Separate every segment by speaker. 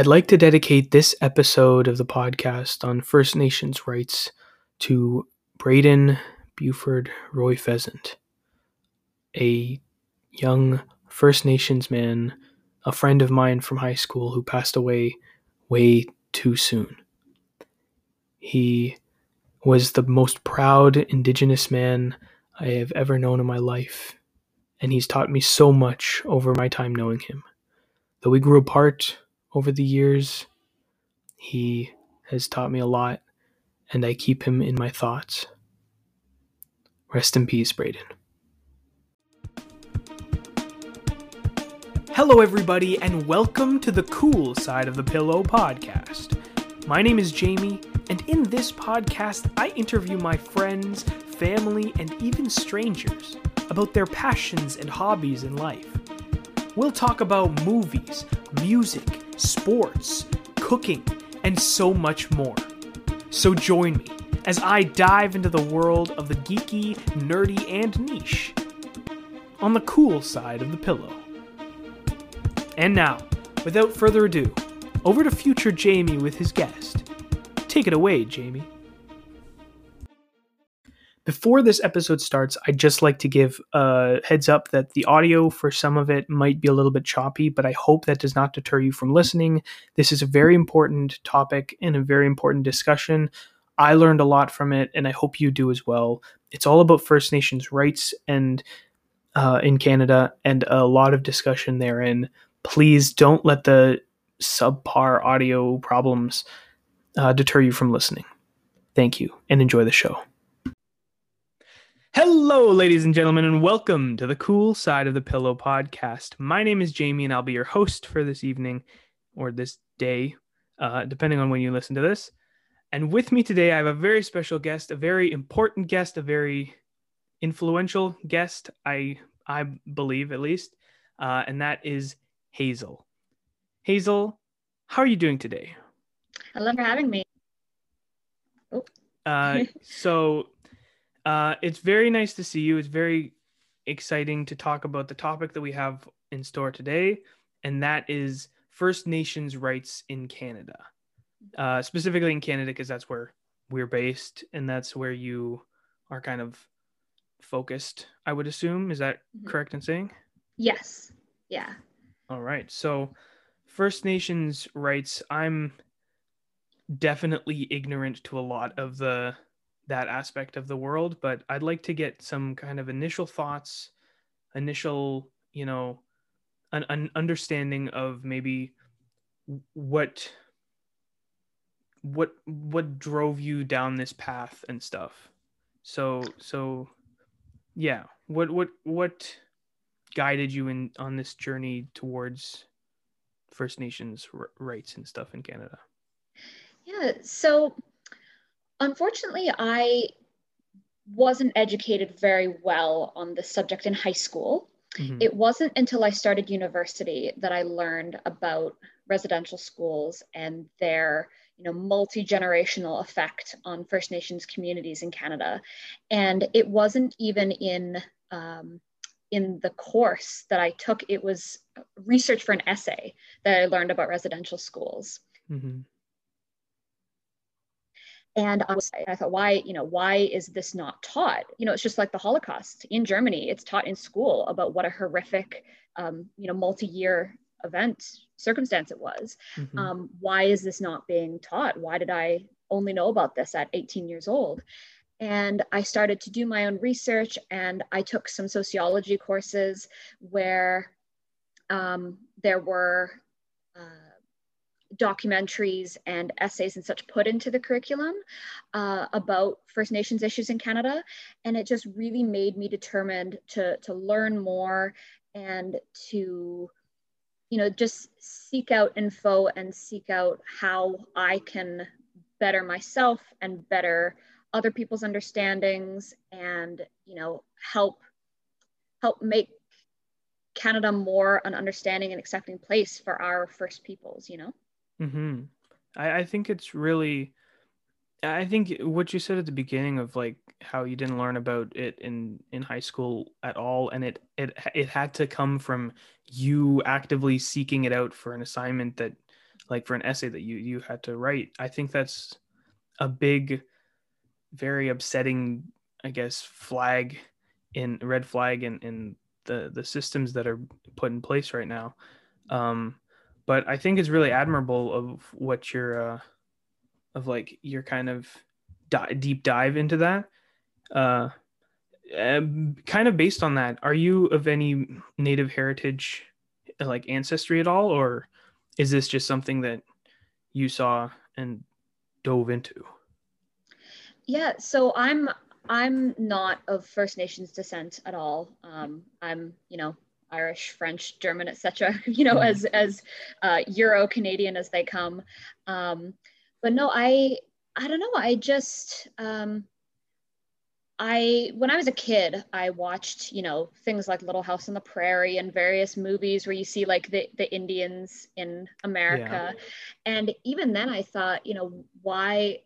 Speaker 1: I'd like to dedicate this episode of the podcast on First Nations rights to Braden Buford Roy Pheasant, a young First Nations man, a friend of mine from high school who passed away way too soon. He was the most proud Indigenous man I have ever known in my life, and he's taught me so much over my time knowing him. Though we grew apart over the years, he has taught me a lot, and I keep him in my thoughts. Rest in peace, Braden. Hello, everybody, and welcome to the Cool Side of the Pillow podcast. My name is Jamie, and in this podcast, I interview my friends, family, and even strangers about their passions and hobbies in life. We'll talk about movies, music, sports, cooking, and so much more. So join me as I dive into the world of the geeky, nerdy, and niche on the cool side of the pillow. And now, without further ado, over to future Jamie with his guest. Take it away, Jamie. Before this episode starts, I'd just like to give a heads up that the audio for some of it might be a little bit choppy, but I hope that does not deter you from listening. This is a very important topic and a very important discussion. I learned a lot from it, and I hope you do as well. It's all about First Nations rights and uh, in Canada, and a lot of discussion therein. Please don't let the subpar audio problems uh, deter you from listening. Thank you, and enjoy the show. Hello, ladies and gentlemen, and welcome to the Cool Side of the Pillow podcast. My name is Jamie, and I'll be your host for this evening or this day, uh, depending on when you listen to this. And with me today, I have a very special guest, a very important guest, a very influential guest, I I believe at least, uh, and that is Hazel. Hazel, how are you doing today?
Speaker 2: Hello for having me.
Speaker 1: Oh. uh, so uh, it's very nice to see you. It's very exciting to talk about the topic that we have in store today, and that is First Nations rights in Canada, uh, specifically in Canada, because that's where we're based and that's where you are kind of focused, I would assume. Is that mm-hmm. correct in saying?
Speaker 2: Yes. Yeah.
Speaker 1: All right. So, First Nations rights, I'm definitely ignorant to a lot of the that aspect of the world, but I'd like to get some kind of initial thoughts, initial, you know, an, an understanding of maybe what what what drove you down this path and stuff. So so yeah, what what what guided you in on this journey towards First Nations rights and stuff in Canada?
Speaker 2: Yeah, so Unfortunately, I wasn't educated very well on the subject in high school. Mm-hmm. It wasn't until I started university that I learned about residential schools and their you know multi-generational effect on First Nations communities in Canada. And it wasn't even in um, in the course that I took. It was research for an essay that I learned about residential schools. Mm-hmm and I, was, I thought why you know why is this not taught? You know it's just like the holocaust in germany. It's taught in school about what a horrific um, you know multi-year event circumstance it was. Mm-hmm. um, why is this not being taught? Why did i only know about this at 18 years old? And i started to do my own research and i took some sociology courses where um, there were uh, documentaries and essays and such put into the curriculum uh, about First Nations issues in Canada. And it just really made me determined to, to learn more and to, you know, just seek out info and seek out how I can better myself and better other people's understandings and, you know, help help make Canada more an understanding and accepting place for our First Peoples, you know?
Speaker 1: Hmm. I, I think it's really. I think what you said at the beginning of like how you didn't learn about it in in high school at all, and it it it had to come from you actively seeking it out for an assignment that like for an essay that you you had to write i think that's a big very upsetting i guess flag in red flag in in the the systems that are put in place right now um but i think it's really admirable of what your uh of like your kind of di- deep dive into that. Uh um, kind of based on that are you of any native heritage like ancestry at all or is this just something that you saw and dove into?
Speaker 2: Yeah so i'm i'm not of first nations descent at all. Um, i'm you know irish french german etc you know mm. as as uh, euro canadian as they come um, but no i i don't know i just um, I when I was a kid, I watched, you know, things like Little House on the Prairie and various movies where you see like the the Indians in America. Yeah. And even then I thought, you know, why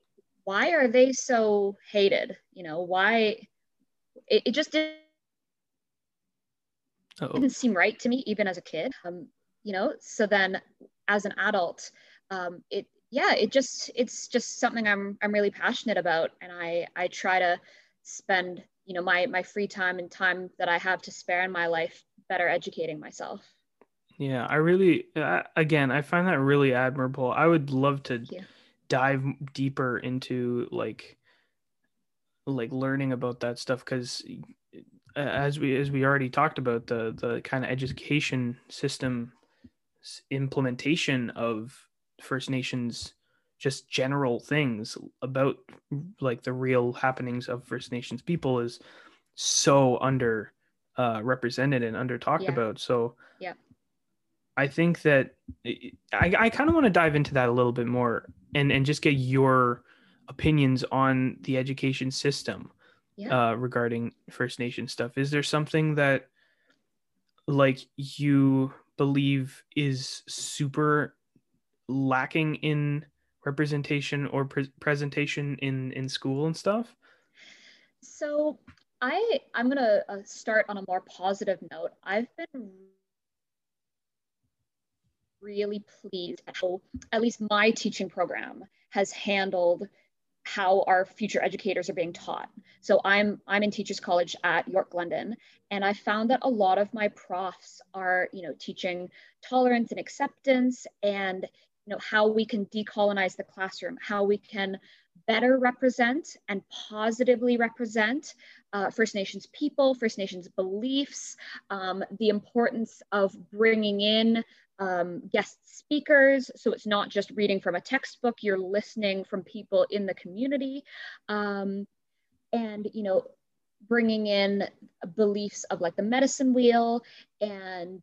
Speaker 2: why are they so hated? You know, why it, it just didn't, didn't seem right to me even as a kid. Um, you know, so then as an adult, um, it yeah, it just it's just something I'm I'm really passionate about. And I I try to spend you know my my free time and time that i have to spare in my life better educating myself.
Speaker 1: Yeah i really uh, again i find that really admirable. I would love to dive deeper into like like learning about that stuff because as we as we already talked about the the kind of education system implementation of first nations just general things about like the real happenings of First Nations people is so under uh, represented and under talked yeah. about. So
Speaker 2: yeah,
Speaker 1: I think that I, I kind of want to dive into that a little bit more and and just get your opinions on the education system yeah. uh, regarding First Nation stuff. Is there something that like you believe is super lacking in representation or pre- presentation in in school and stuff
Speaker 2: so i i'm gonna uh, start on a more positive note i've been really pleased at how at least my teaching program has handled how our future educators are being taught. So I'm I'm in teachers college at York London and I found that a lot of my profs are, you know, teaching tolerance and acceptance and you know, how we can decolonize the classroom, how we can better represent and positively represent uh, First Nations people, First Nations beliefs, um, the importance of bringing in um, guest speakers. So it's not just reading from a textbook, you're listening from people in the community. Um, and, you know, bringing in beliefs of like the medicine wheel and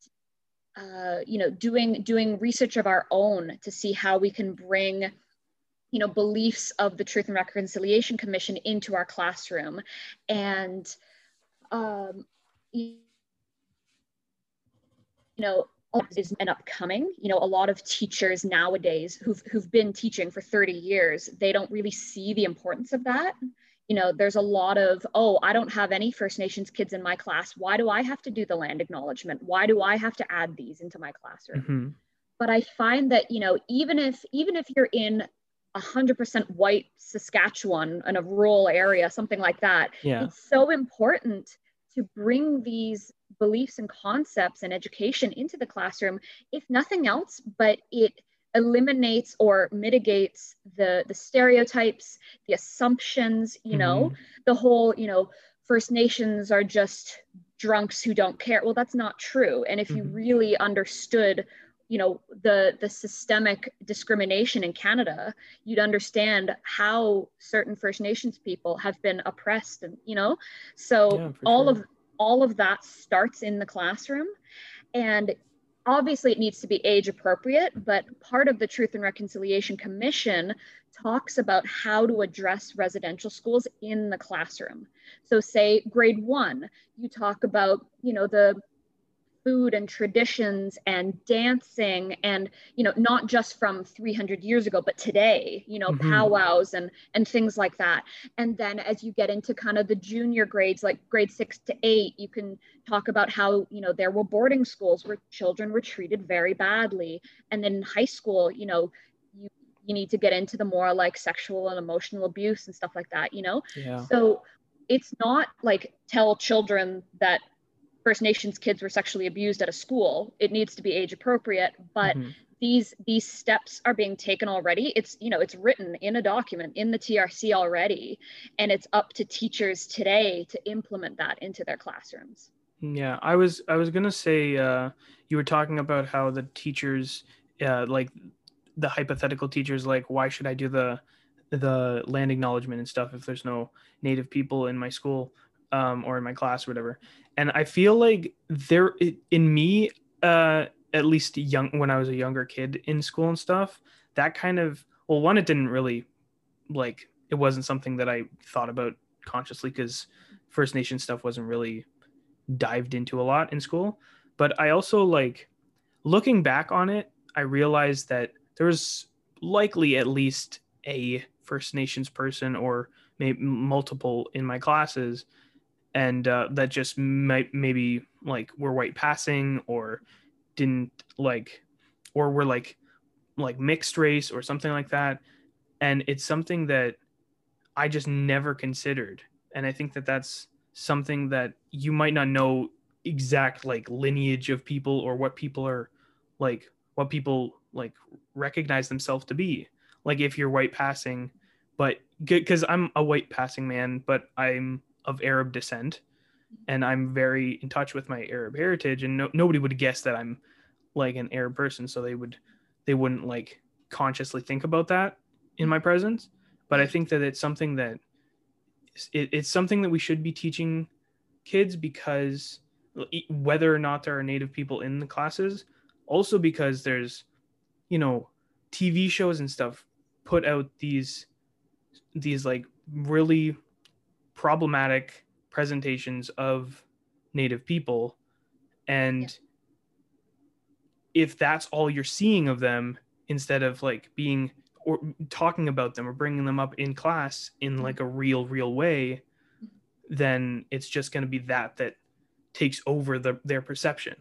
Speaker 2: uh, you know, doing doing research of our own to see how we can bring, you know, beliefs of the Truth and Reconciliation Commission into our classroom, and um, you know, is an upcoming. You know, a lot of teachers nowadays who've who've been teaching for 30 years, they don't really see the importance of that you know there's a lot of oh i don't have any first nations kids in my class why do i have to do the land acknowledgement why do i have to add these into my classroom mm-hmm. but i find that you know even if even if you're in 100% white saskatchewan in a rural area something like that
Speaker 1: yeah.
Speaker 2: it's so important to bring these beliefs and concepts and education into the classroom if nothing else but it eliminates or mitigates the the stereotypes the assumptions you know mm-hmm. the whole you know first nations are just drunks who don't care well that's not true and if mm-hmm. you really understood you know the the systemic discrimination in canada you'd understand how certain first nations people have been oppressed and you know so yeah, all sure. of all of that starts in the classroom and obviously it needs to be age appropriate, but part of the Truth and Reconciliation Commission talks about how to address residential schools in the classroom. So say grade one, you talk about, you know, the food and traditions and dancing and you know not just from 300 years ago but today you know mm-hmm. powwows and and things like that and then as you get into kind of the junior grades like grade 6 to 8 you can talk about how you know there were boarding schools where children were treated very badly and then in high school you know you you need to get into the more like sexual and emotional abuse and stuff like that you know
Speaker 1: yeah.
Speaker 2: so it's not like tell children that First Nations kids were sexually abused at a school. It needs to be age appropriate, but mm-hmm. these these steps are being taken already. It's you know it's written in a document in the TRC already, and it's up to teachers today to implement that into their classrooms.
Speaker 1: Yeah, I was I was gonna say uh, you were talking about how the teachers uh, like the hypothetical teachers like why should I do the the land acknowledgement and stuff if there's no native people in my school um, or in my class or whatever. And i feel like there in me uh at least young when i was a younger kid in school and stuff that kind of well one it didn't really like it wasn't something that i thought about consciously because first nation stuff wasn't really dived into a lot in school. But i also like looking back on it i realized that there was likely at least a first nations person or maybe multiple in my classes and uh, that just might maybe like were white passing or didn't like or were like like mixed race or something like that. And it's something that i just never considered. And i think that that's something that you might not know exact like lineage of people or what people are like what people like recognize themselves to be. Like if you're white passing but good because i'm a white passing man but i'm of Arab descent, and I'm very in touch with my Arab heritage, and no, nobody would guess that I'm like an Arab person, so they would they wouldn't like consciously think about that in my presence. But I think that it's something that it, it's something that we should be teaching kids because whether or not there are native people in the classes, also because there's you know TV shows and stuff put out these these like really problematic presentations of native people and yeah. if that's all you're seeing of them instead of like being or talking about them or bringing them up in class in like a real real way then it's just going to be that that takes over the, their perception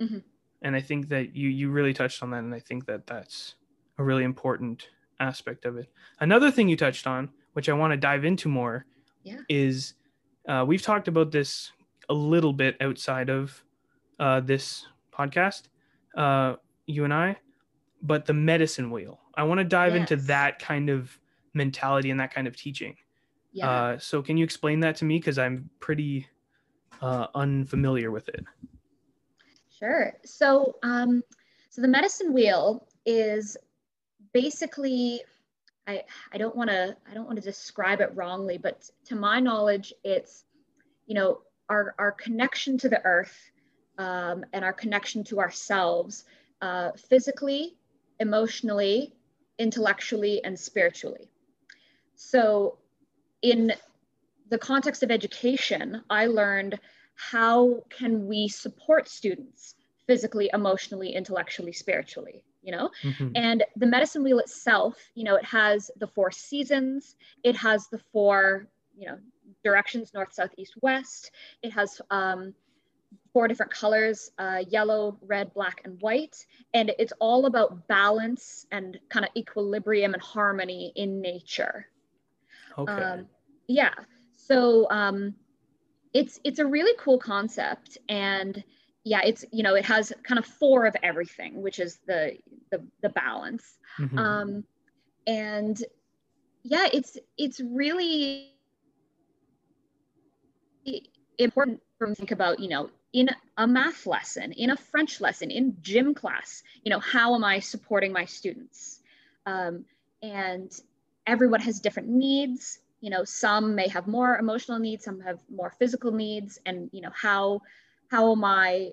Speaker 1: mm-hmm. and i think that you you really touched on that and i think that that's a really important aspect of it another thing you touched on which i want to dive into more
Speaker 2: yeah.
Speaker 1: is uh, we've talked about this a little bit outside of uh, this podcast, uh, you and I, but the medicine wheel. I want to dive yes. into that kind of mentality and that kind of teaching. Yeah. Uh, so, can you explain that to me? Because I'm pretty uh, unfamiliar with it.
Speaker 2: Sure. So, um, so the medicine wheel is basically I, I don't want to I don't want to describe it wrongly, but to my knowledge, it's you know our our connection to the earth um, and our connection to ourselves, uh, physically, emotionally, intellectually, and spiritually. So, in the context of education, I learned how can we support students physically, emotionally, intellectually, spiritually you know? Mm-hmm. and the medicine wheel itself you know it has the four seasons it has the four you know directions north south east west. It has um, four different colors uh, yellow red black and white. And it's all about balance and kind of equilibrium and harmony in nature.
Speaker 1: Okay. Um,
Speaker 2: yeah. So um, it's it's a really cool concept. And yeah, it's you know it has kind of four of everything, which is the the, the balance, mm-hmm. um, and yeah, it's it's really important for me to think about you know in a math lesson, in a French lesson, in gym class, you know how am I supporting my students, um, and everyone has different needs. You know, some may have more emotional needs, some have more physical needs, and you know how how am I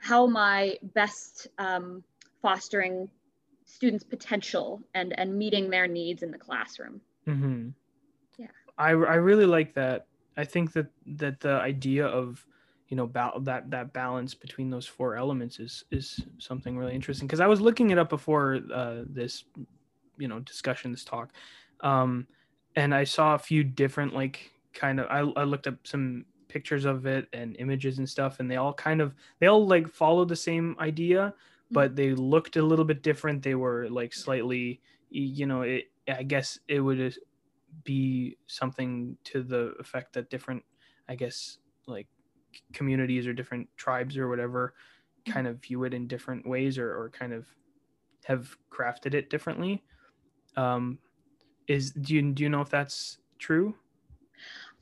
Speaker 2: how am I best um, fostering students' potential and and meeting their needs in the classroom?
Speaker 1: Mm-hmm.
Speaker 2: Yeah,
Speaker 1: I I really like that. I think that that the idea of you know ba- that that balance between those four elements is is something really interesting because i was looking it up before uh, this you know discussion this talk um and i saw a few different like kind of I, I looked up some pictures of it and images and stuff and they all kind of they all like follow the same idea but mm-hmm. they looked a little bit different they were like slightly you know it i guess it would be something to the effect that different i guess like communities or different tribes or whatever mm-hmm. kind of view it in different ways or, or kind of have crafted it differently um is do you do you know if that's true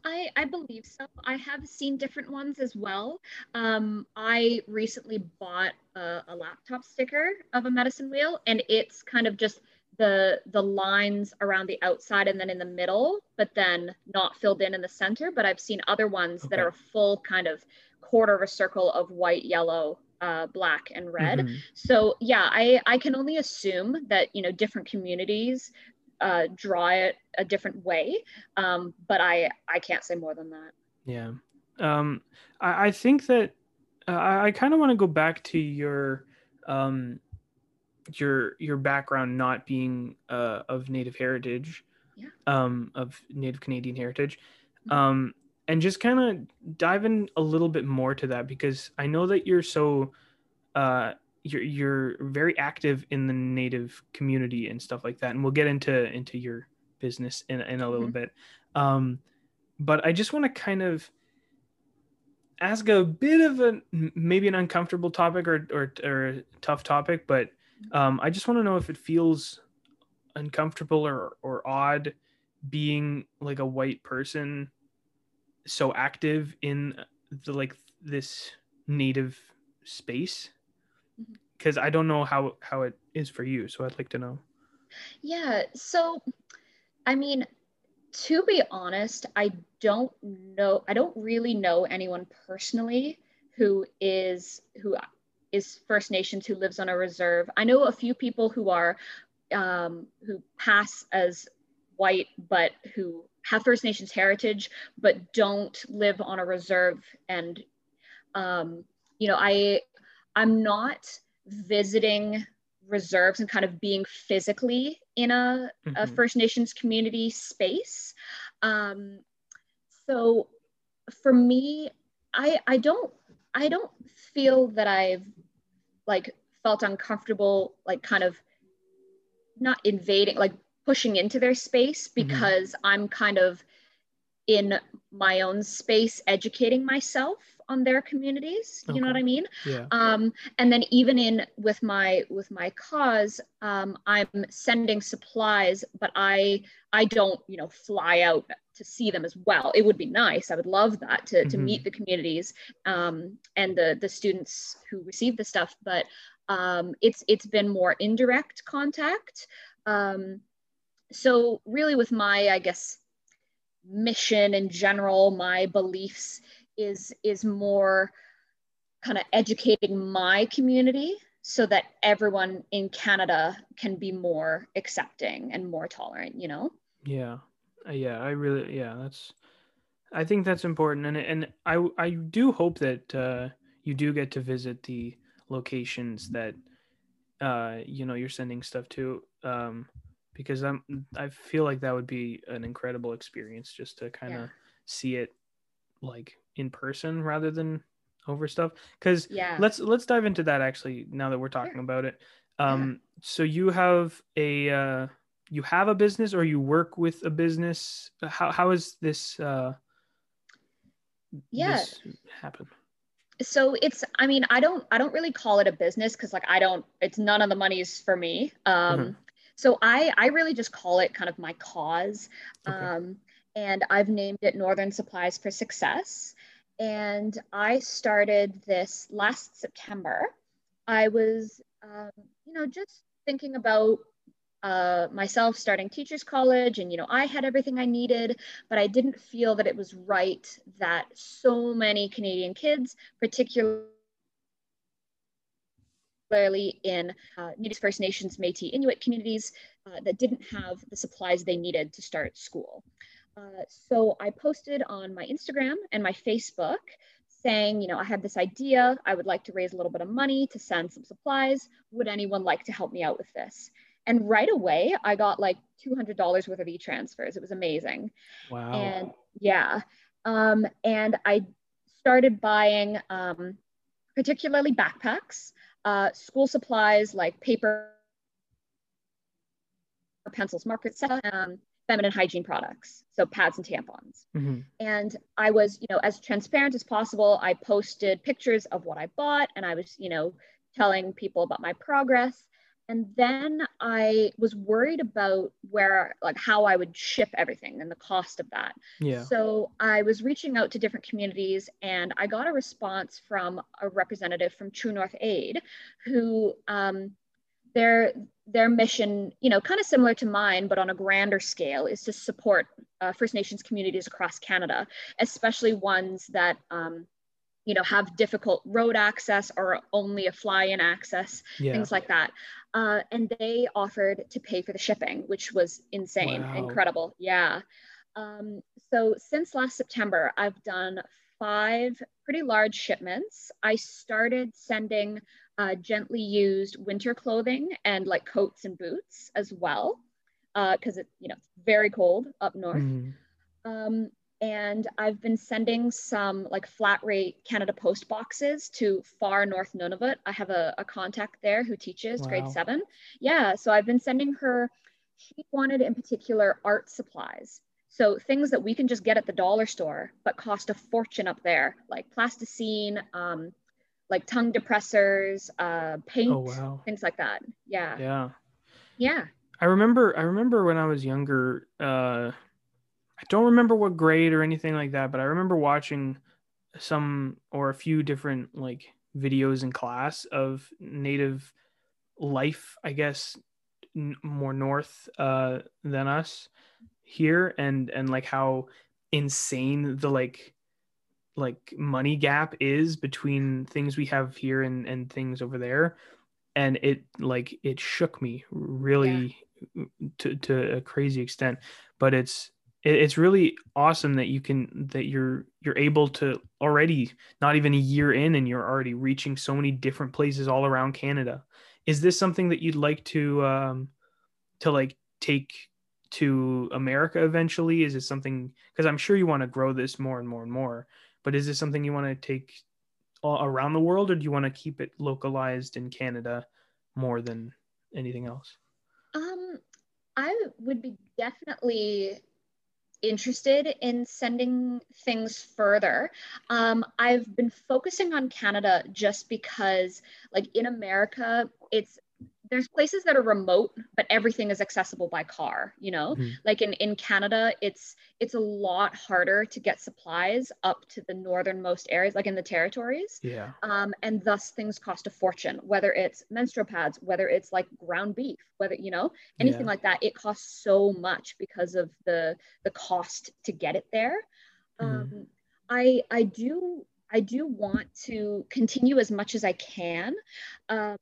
Speaker 2: I, I believe so. I have seen different ones as well. Um, I recently bought a, a, laptop sticker of a medicine wheel, and it's kind of just the the lines around the outside and then in the middle, but then not filled in in the center. But I've seen other ones okay. that are full kind of quarter of a circle of white, yellow, uh, black, and red. Mm-hmm. So yeah, I I can only assume that you know different communities uh, draw it a different way. Um, but I I can't say more than that.
Speaker 1: Yeah, um, I, I think that uh, I, I kind of want to go back to your um, your your background not being uh, of Native heritage,
Speaker 2: yeah.
Speaker 1: um, of Native Canadian heritage. Mm-hmm. Um, and just kind of dive in a little bit more to that because I know that you're so uh, you're you're very active in the native community and stuff like that and we'll get into into your business in, in a little mm-hmm. bit um but i just want to kind of ask a bit of a maybe an uncomfortable topic or or, or a tough topic but um i just want to know if it feels uncomfortable or or odd being like a white person so active in the like this native space because I don't know how how it is for you. So I'd like to know.
Speaker 2: Yeah. So, I mean, to be honest, I don't know. I don't really know anyone personally who is who is First Nations who lives on a reserve. I know a few people who are um, who pass as white, but who have First Nations heritage, but don't live on a reserve. And um, you know, I I'm not visiting reserves and kind of being physically in a, mm-hmm. a First Nations community space. Um, so for me, I I don't I don't feel that I've like felt uncomfortable, like kind of not invading, like pushing into their space mm-hmm. because mm-hmm. I'm kind of in my own space educating myself on their communities you okay. know what i mean
Speaker 1: yeah.
Speaker 2: um, and then even in with my with my cause um, i'm sending supplies but i i don't you know fly out to see them as well it would be nice i would love that to, mm-hmm. to meet the communities um, and the the students who receive the stuff but um, it's it's been more indirect contact um, so really with my i guess mission in general my beliefs is is more kind of educating my community so that everyone in Canada can be more accepting and more tolerant, you know?
Speaker 1: Yeah. Uh, yeah, I really yeah, that's I think that's important and and I I do hope that uh you do get to visit the locations that uh you know you're sending stuff to um because I'm I feel like that would be an incredible experience just to kind of yeah. see it like in person rather than over stuff. Because
Speaker 2: yeah.
Speaker 1: let's let's dive into that actually now that we're talking sure. about it. Um yeah. so you have a uh you have a business or you work with a business? How how is this uh
Speaker 2: yeah.
Speaker 1: this happen?
Speaker 2: So it's i mean i don't i don't really call it a business because like i don't it's none of the money's for me. Um mm-hmm. so i i really just call it kind of my cause. Okay. um and i've named it northern supplies for success and I started this last September. I was, um, you know, just thinking about uh, myself starting teachers college and you know i had everything i needed but i didn't feel that it was right that so many canadian kids particularly in uh, First Nations, Métis, Inuit communities uh, that didn't have the supplies they needed to start school. Uh, so I posted on my Instagram and my Facebook saying, you know, I had this idea. I would like to raise a little bit of money to send some supplies. Would anyone like to help me out with this? And right away, I got like $200 worth of e transfers. It was amazing.
Speaker 1: Wow.
Speaker 2: And yeah. Um, and I started buying um, particularly backpacks, uh, school supplies like paper, pencils, markers, um, feminine hygiene products, so pads and tampons. Mm-hmm. And I was, you know, as transparent as possible. I posted pictures of what I bought and I was, you know, telling people about my progress. And then I was worried about where, like, how I would ship everything and the cost of that.
Speaker 1: Yeah.
Speaker 2: So I was reaching out to different communities and I got a response from a representative from True North Aid who, um, their their mission, you know, kind of similar to mine, but on a grander scale, is to support uh, First Nations communities across Canada, especially ones that, um, you know, have difficult road access or only a fly-in access, yeah. things like that. Uh, and they offered to pay for the shipping, which was insane, wow. incredible. Yeah. Um, so since last September, I've done five pretty large shipments. I started sending uh, gently used winter clothing and like coats and boots as well, because uh, it you know it's very cold up north. Mm. Um, and I've been sending some like flat rate Canada Post boxes to far north Nunavut. I have a, a contact there who teaches wow. grade seven. Yeah, so I've been sending her. She wanted in particular art supplies. So things that we can just get at the dollar store, but cost a fortune up there, like plasticine, um, like tongue depressors, uh, paint, oh, wow. things like that. Yeah.
Speaker 1: Yeah.
Speaker 2: Yeah.
Speaker 1: I remember. I remember when I was younger. Uh, I don't remember what grade or anything like that, but I remember watching some or a few different like videos in class of native life. I guess n- more north uh, than us here, and and like how insane the like like money gap is between things we have here and and things over there. And it like it shook me really yeah. to to a crazy extent. But it's it, it's really awesome that you can that you're you're able to already not even a year in and you're already reaching so many different places all around Canada. Is this something that you'd like to um to like take to America eventually? Is it something because I'm sure you want to grow this more and more and more but is this something you want to take around the world, or do you want to keep it localized in Canada more than anything else?
Speaker 2: Um, I would be definitely interested in sending things further. Um, I've been focusing on Canada just because, like in America, it's there's places that are remote but everything is accessible by car you know mm-hmm. like in in canada it's it's a lot harder to get supplies up to the northernmost areas like in the territories
Speaker 1: yeah
Speaker 2: um, and thus things cost a fortune whether it's menstrual pads whether it's like ground beef whether you know anything yeah. like that it costs so much because of the the cost to get it there mm-hmm. um, i i do I do want to continue as much as I can. Um,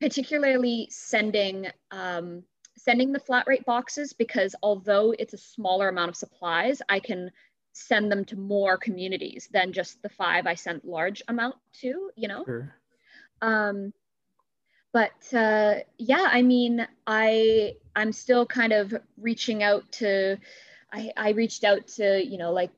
Speaker 2: particularly sending um, sending the flat rate boxes because although it's a smaller amount of supplies, I can send them to more communities than just the five I sent large amount to, you know? Sure. Um, but uh, yeah, I mean, I I'm still kind of reaching out to I, I reached out to, you know, like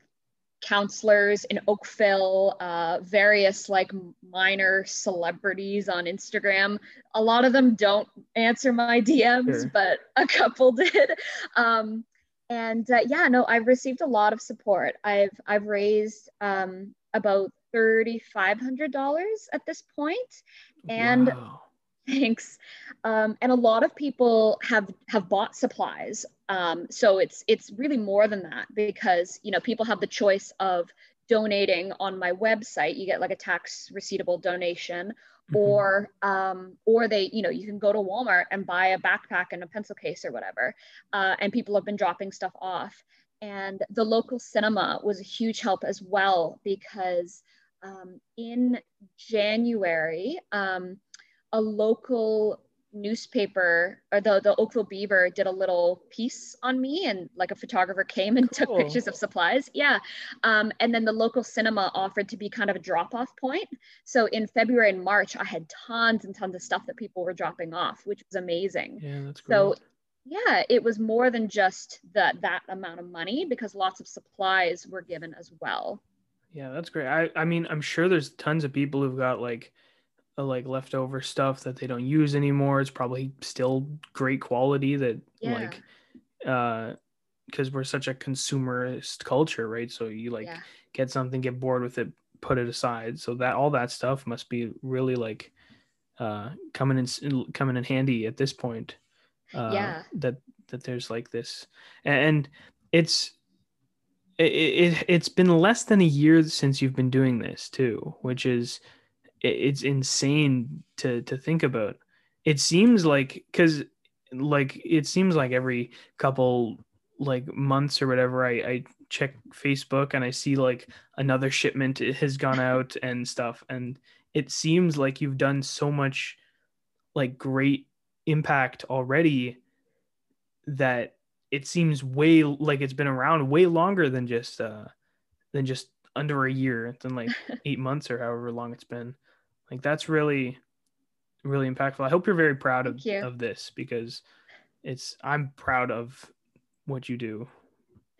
Speaker 2: counselors in Oakville, uh, various like minor celebrities on Instagram. A lot of them don't answer my DMs, sure. but a couple did. Um, and uh, yeah, no, I've received a lot of support. I've I've raised um, about thirty five hundred dollars at this point, and. Wow. Thanks. Um, and a lot of people have have bought supplies um, so it's it's really more than that because you know people have the choice of donating on my website. You get like a tax receivable donation, mm-hmm. or um, or they you know you can go to Walmart and buy a backpack and a pencil case or whatever. Uh, and people have been dropping stuff off. And the local cinema was a huge help as well because um, in January, um, a local newspaper or the, the Oakville Beaver did a little piece on me and like a photographer came and cool. took pictures of supplies. Yeah. Um, and then the local cinema offered to be kind of a drop off point. So in February and March, I had tons and tons of stuff that people were dropping off, which was amazing.
Speaker 1: Yeah, that's great.
Speaker 2: So yeah, it was more than just that that amount of money because lots of supplies were given as well.
Speaker 1: Yeah, that's great. I, I mean, I'm sure there's tons of people who've got like like leftover stuff that they don't use anymore. It's probably still great quality that yeah. like uh because we're such a consumerist culture, right? So you like yeah. get something, get bored with it, put it aside. So that all that stuff must be really like uh coming in coming in handy at this point. Uh, yeah. That that there's like this, and it's it, it it's been less than a year since you've been doing this too, which is it's insane to to think about. It seems like because like it seems like every couple like months or whatever I, I check Facebook and I see like another shipment has gone out and stuff and it seems like you've done so much like great impact already that it seems way like it's been around way longer than just uh than just under a year than like eight months or however long it's been like that's really, really impactful. I hope you're very proud of, of this because it's I'm proud of what you do.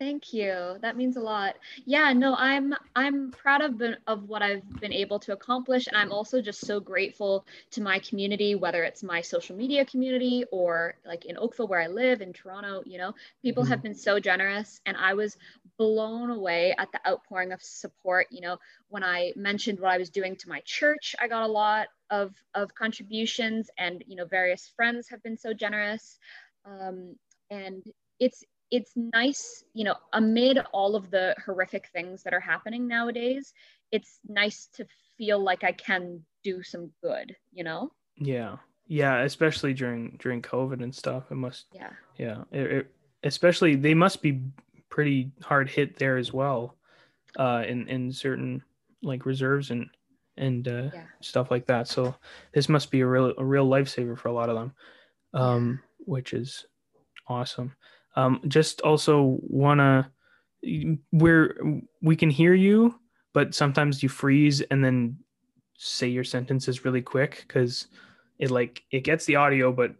Speaker 2: Thank you. That means a lot. Yeah, no, I'm I'm proud of of what I've been able to accomplish and I'm also just so grateful to my community whether it's my social media community or like in Oakville where I live in Toronto, you know. People mm-hmm. have been so generous and I was blown away at the outpouring of support, you know, when I mentioned what I was doing to my church, I got a lot of of contributions and, you know, various friends have been so generous. Um, and it's it's nice, you know, amid all of the horrific things that are happening nowadays, it's nice to feel like I can do some good, you know?
Speaker 1: Yeah. Yeah, especially during during COVID and stuff. It must
Speaker 2: Yeah.
Speaker 1: Yeah. It, it, especially they must be pretty hard hit there as well. Uh in in certain like reserves and and uh yeah. stuff like that. So this must be a real a real lifesaver for a lot of them. Um which is awesome. Um, just also wanna where we can hear you, but sometimes you freeze and then say your sentences really quick because it like it gets the audio, but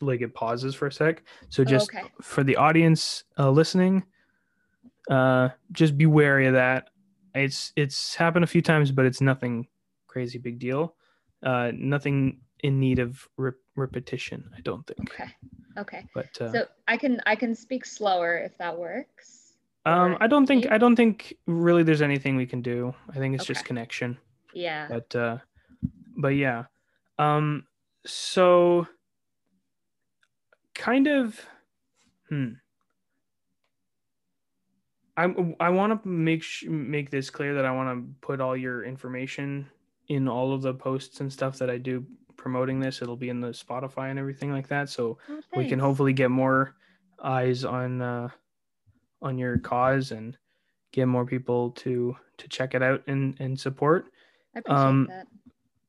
Speaker 1: like it pauses for a sec. So just oh, okay. for the audience uh, listening, uh, just be wary of that. It's it's happened a few times, but it's nothing crazy big deal. Uh, nothing in need of re- repetition. I don't think.
Speaker 2: Okay. Okay.
Speaker 1: But uh,
Speaker 2: so I can I can speak slower if that works.
Speaker 1: Um, I don't think I don't think really there's anything we can do. I think it's okay. just connection.
Speaker 2: Yeah.
Speaker 1: But uh, but yeah. Um. So. Kind of. Hmm. I I want to make sh- make this clear that I want to put all your information in all of the posts and stuff that I do promoting this. It'll be in the Spotify and everything like that. So oh, we can hopefully get more eyes on uh, on your cause and get more people to to check it out and and support.
Speaker 2: I appreciate um, that.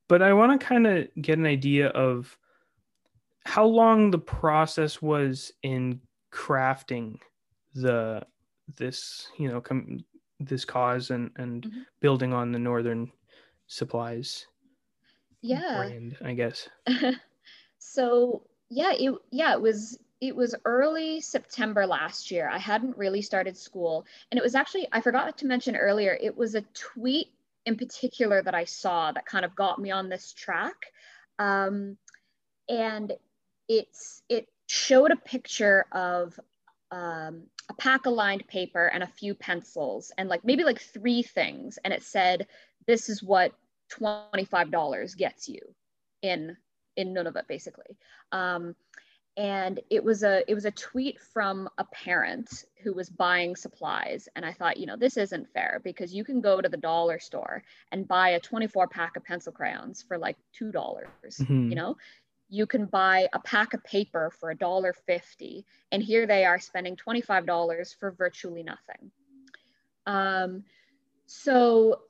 Speaker 1: But I want to kind of get an idea of how long the process was in crafting the this you know com- this cause and and mm-hmm. building on the northern supplies
Speaker 2: yeah.
Speaker 1: brand, i guess.
Speaker 2: So yeah it yeah it was it was early september last year. I hadn't really started school. And it was actually i forgot to mention earlier it was a tweet in particular that i saw that kind of got me on this track. Um, and it's it showed a picture of um, a pack of lined paper and a few pencils and like maybe like three things and it said this is what $25 gets you in in Nunavut basically. Um, and it was a it was a tweet from a parent who was buying supplies and i thought you know this isn't fair because you can go to the dollar store and buy a 24 pack of pencil crayons for like two dollars mm-hmm. you know you can buy a pack of paper for a dollar 50 and here they are spending $25 for virtually nothing um, so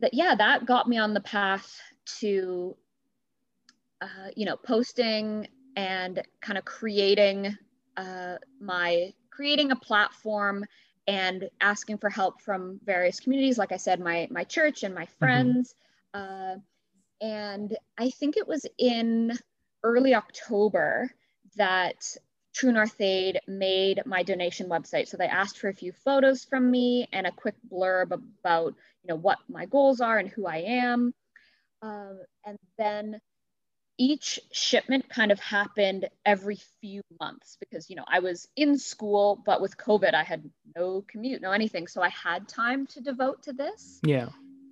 Speaker 2: that yeah that got me on the path to uh, you know, posting and kind of creating uh, my creating a platform and asking for help from various communities. Like I said, my my church and my mm-hmm. friends. Mm-hmm. Uh, and I think it was in early October that True North Aid made my donation website. So they asked for a few photos from me and a quick blurb about, you know, what my goals are and who I am. Um, and then each shipment kind of happened every few months because you know I was in school, but with COVID, I had no commute, no anything, so I had time to devote to this.
Speaker 1: Yeah,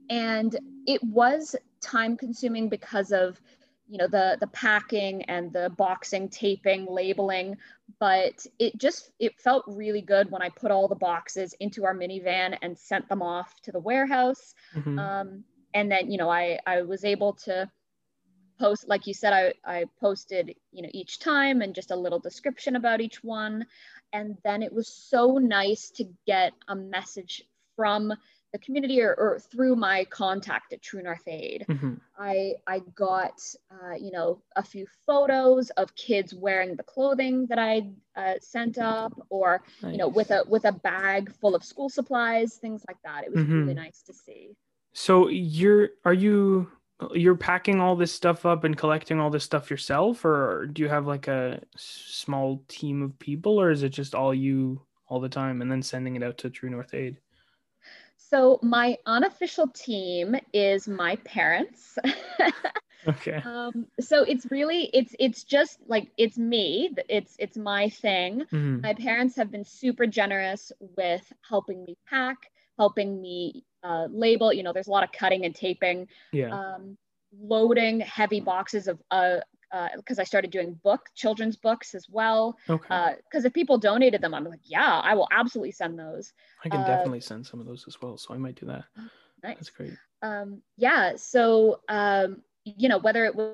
Speaker 2: and it was time consuming because of you know the the packing and the boxing taping labeling but it just it felt really good when i put all the boxes into our minivan and sent them off to the warehouse mm-hmm. um, and then you know i i was able to post like you said I, I posted you know each time and just a little description about each one and then it was so nice to get a message from the community or, or through my contact at True North Aid. Mm-hmm. I I got uh, you know a few photos of kids wearing the clothing that I uh, sent up, or nice. you know with a with a bag full of school supplies, things like that. It was mm-hmm. really nice to see.
Speaker 1: So you're are you you're packing all this stuff up and collecting all this stuff yourself or do you have like a small team of people or is it just all you all the time and then sending it out to true north aid
Speaker 2: so my unofficial team is my parents
Speaker 1: okay
Speaker 2: um, so it's really it's it's just like it's me it's it's my thing mm-hmm. my parents have been super generous with helping me pack helping me uh, label. You know, there's a lot of cutting and taping.
Speaker 1: Yeah.
Speaker 2: Um, loading heavy boxes of uh because uh, I started doing book children's books as well.
Speaker 1: Okay.
Speaker 2: Because uh, if people donated them, I'm like, yeah, I will absolutely send those.
Speaker 1: I can uh, definitely send some of those as well, so I might do that.
Speaker 2: Nice.
Speaker 1: That's great.
Speaker 2: Um, yeah. So um, you know, whether it was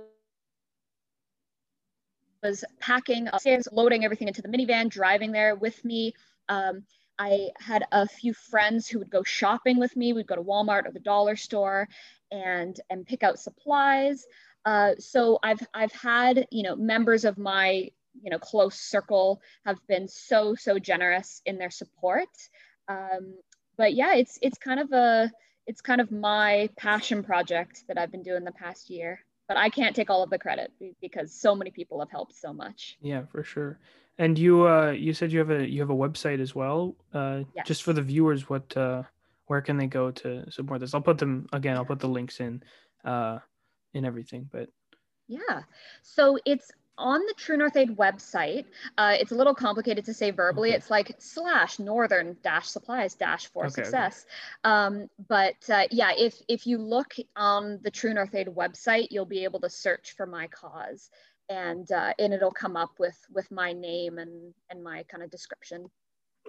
Speaker 2: was packing upstairs, loading everything into the minivan, driving there with me. Um, I had a few friends who would go shopping with me. We'd go to Walmart or the dollar store and and pick out supplies. Uh, so I've I've had you know members of my you know close circle have been so so generous in their support. Um, but yeah, it's it's kind of a it's kind of my passion project that I've been doing the past year. But I can't take all of the credit because so many people have helped so much.
Speaker 1: Yeah, for sure. And you uh you said you have a you have a website as well. Uh yes. just for the viewers, what uh where can they go to support this? I'll put them again, I'll put the links in uh in everything, but
Speaker 2: yeah. So it's on the True North Aid website. Uh, it's a little complicated to say verbally. Okay. It's like slash northern dash supplies dash for okay, success. Okay. Um, but uh, yeah, if if you look on the True North Aid website, you'll be able to search for my cause and uh, and it'll come up with with my name and and my kind of description.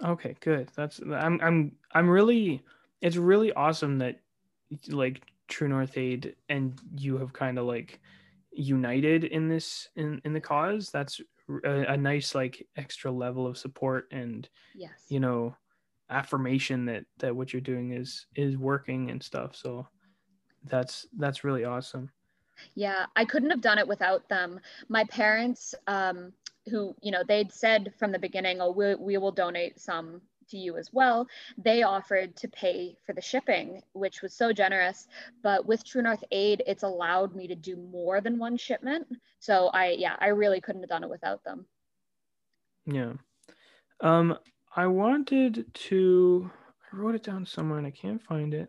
Speaker 1: Okay, good. That's I'm I'm I'm really it's really awesome that like True North Aid and you have kind of like united in this in in the cause. That's a, a nice like extra level of support and
Speaker 2: yes,
Speaker 1: you know affirmation that that what you're doing is is working and stuff. So that's that's really awesome.
Speaker 2: Yeah, I couldn't have done it without them. My parents, um, who, you know, they'd said from the beginning, oh, we, we will donate some to you as well. They offered to pay for the shipping, which was so generous. But with True North Aid, it's allowed me to do more than one shipment. So I, yeah, I really couldn't have done it without them.
Speaker 1: Yeah. Um, I wanted to, I wrote it down somewhere and I can't find it.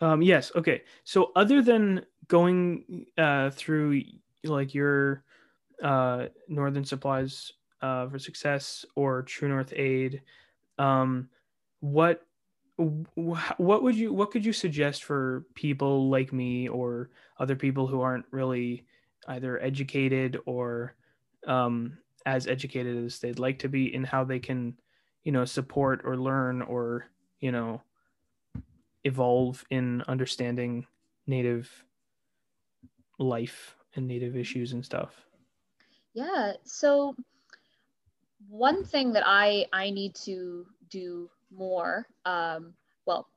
Speaker 1: Um, yes. Okay. So other than going uh, through like your uh, Northern Supplies uh, for Success or True North Aid, um, what what would you what could you suggest for people like me or other people who aren't really either educated or um, as educated as they'd like to be in how they can you know support or learn or you know evolve in understanding native life and native issues and stuff?
Speaker 2: Yeah so one thing that i i need to do more um, well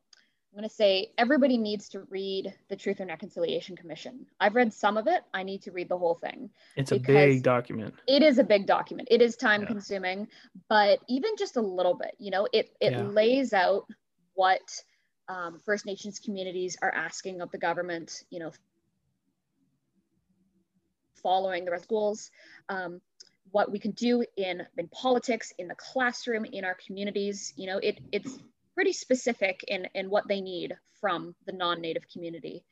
Speaker 2: I'm going to say everybody needs to read the Truth and Reconciliation Commission. I've read some of it. I need to read the whole thing.
Speaker 1: It's a big document.
Speaker 2: It is a big document. It is time yeah. consuming, but even just a little bit, you know, it it yeah. lays out what um, First Nations communities are asking of the government, you know, following the schools, um, what we can do in, in politics, in the classroom, in our communities. You know, it, it's pretty specific in, in what they need from the non-native community.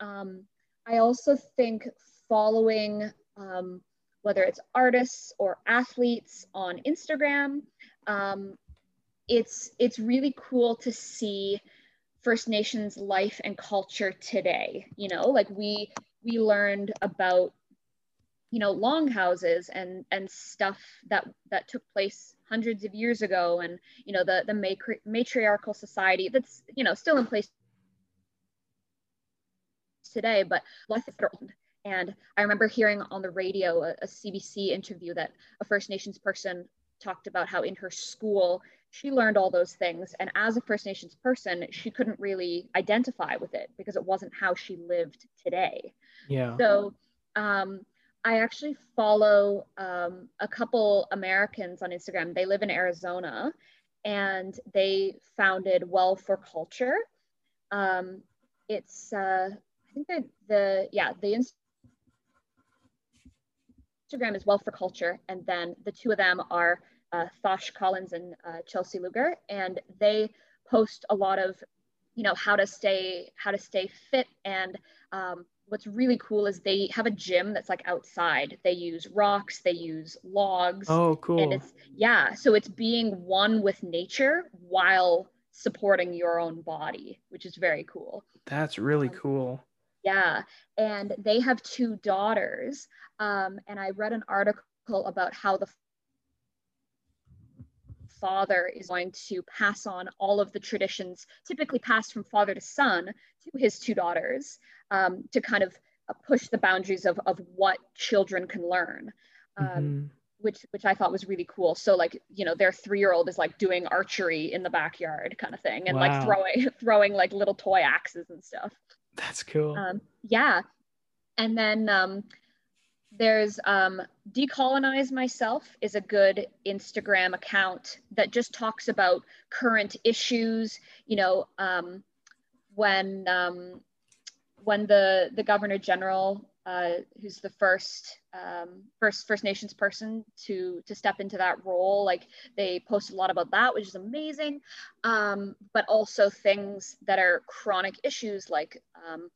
Speaker 2: Um, I also think following um, whether it's artists or athletes on Instagram, um, it's it's really cool to see First Nations life and culture today. You know, like we we learned about you know longhouses and and stuff that that took place hundreds of years ago and you know the the matri- matriarchal society that's you know still in place today but life is and i remember hearing on the radio a, a cbc interview that a first nations person talked about how in her school she learned all those things and as a first nations person she couldn't really identify with it because it wasn't how she lived today.
Speaker 1: Yeah.
Speaker 2: So um, I actually follow um, a couple Americans on Instagram. They live in Arizona and they founded Well for Culture. Um, it's, uh, I think that the, yeah, the Instagram is Well for Culture. And then the two of them are uh, Thosh Collins and uh, Chelsea Luger. And they post a lot of, you know, how to stay, how to stay fit and um, what's really cool is they have a gym that's like outside. They use rocks, they use logs.
Speaker 1: Oh, cool.
Speaker 2: And it's yeah, so it's being one with nature while supporting your own body, which is very cool.
Speaker 1: That's really um, cool.
Speaker 2: Yeah, and they have two daughters. Um, and I read an article about how the father is going to pass on all of the traditions typically passed from father to son to his two daughters um, to kind of uh, push the boundaries of, of what children can learn. Um, mm-hmm. Which, which I thought was really cool. So like, you know, their three-year-old is like doing archery in the backyard kind of thing and wow. like throwing, throwing like little toy axes and stuff.
Speaker 1: That's cool.
Speaker 2: Um, yeah. And then um, there's um, decolonize myself is a good instagram account that just talks about current issues you know um, when um, when the the governor general, uh, who's the first um, first First Nations person to to step into that role, like they post a lot about that, which is amazing. Um, but also things that are chronic issues like um,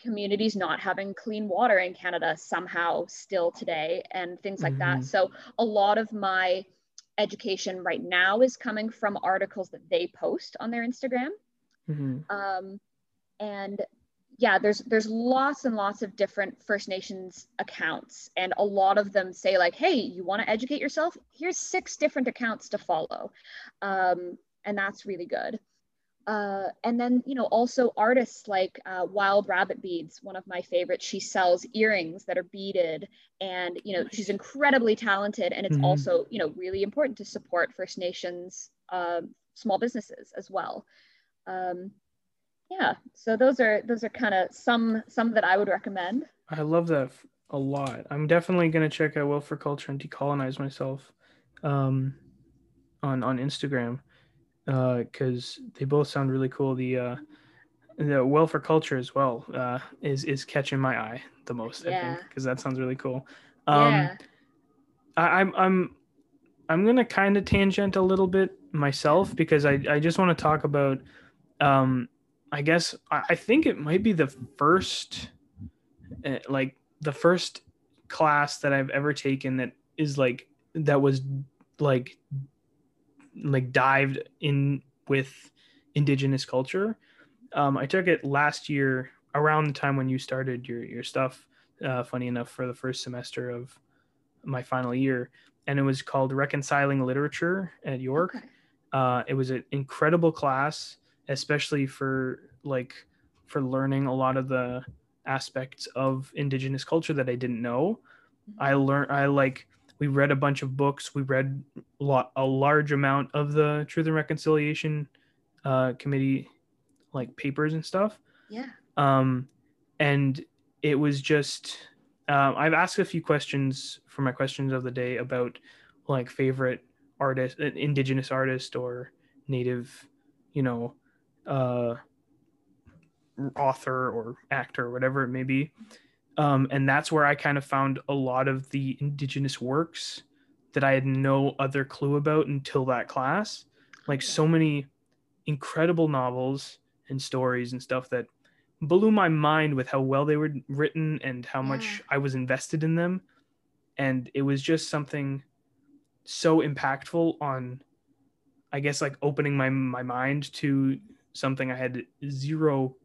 Speaker 2: communities not having clean water in Canada somehow still today, and things like mm-hmm. that. So a lot of my education right now is coming from articles that they post on their Instagram. Mm-hmm. Um, and yeah, there's there's lots and lots of different First Nations accounts, and a lot of them say like, "Hey, you want to educate yourself? Here's six different accounts to follow," um, and that's really good. Uh, and then you know also artists like uh, Wild Rabbit Beads, one of my favorites. She sells earrings that are beaded, and you know she's incredibly talented. And it's mm-hmm. also you know really important to support First Nations uh, small businesses as well. Um, yeah so those are those are kind of some some that i would recommend
Speaker 1: i love that a lot i'm definitely going to check out well for culture and decolonize myself um on on instagram uh because they both sound really cool the uh the well for culture as well uh is is catching my eye the most yeah. i think because that sounds really cool um yeah. I, i'm i'm i'm gonna kind of tangent a little bit myself because i i just want to talk about um I guess I think it might be the first, uh, like the first class that I've ever taken that is like that was like like dived in with indigenous culture. Um, I took it last year around the time when you started your your stuff. Uh, funny enough, for the first semester of my final year, and it was called Reconciling Literature at York. Okay. Uh, it was an incredible class especially for like for learning a lot of the aspects of indigenous culture that I didn't know. Mm-hmm. I learned I like we read a bunch of books. We read a, lot, a large amount of the Truth and Reconciliation uh, Committee like papers and stuff.
Speaker 2: Yeah.
Speaker 1: Um, and it was just um, I've asked a few questions for my questions of the day about like favorite artist, indigenous artist or native, you know, uh, author or actor or whatever it may be. Um, and that's where I kind of found a lot of the indigenous works that I had no other clue about until that class. Like so many incredible novels and stories and stuff that blew my mind with how well they were written and how yeah. much I was invested in them. And it was just something so impactful on I guess like opening my my mind to something I had zero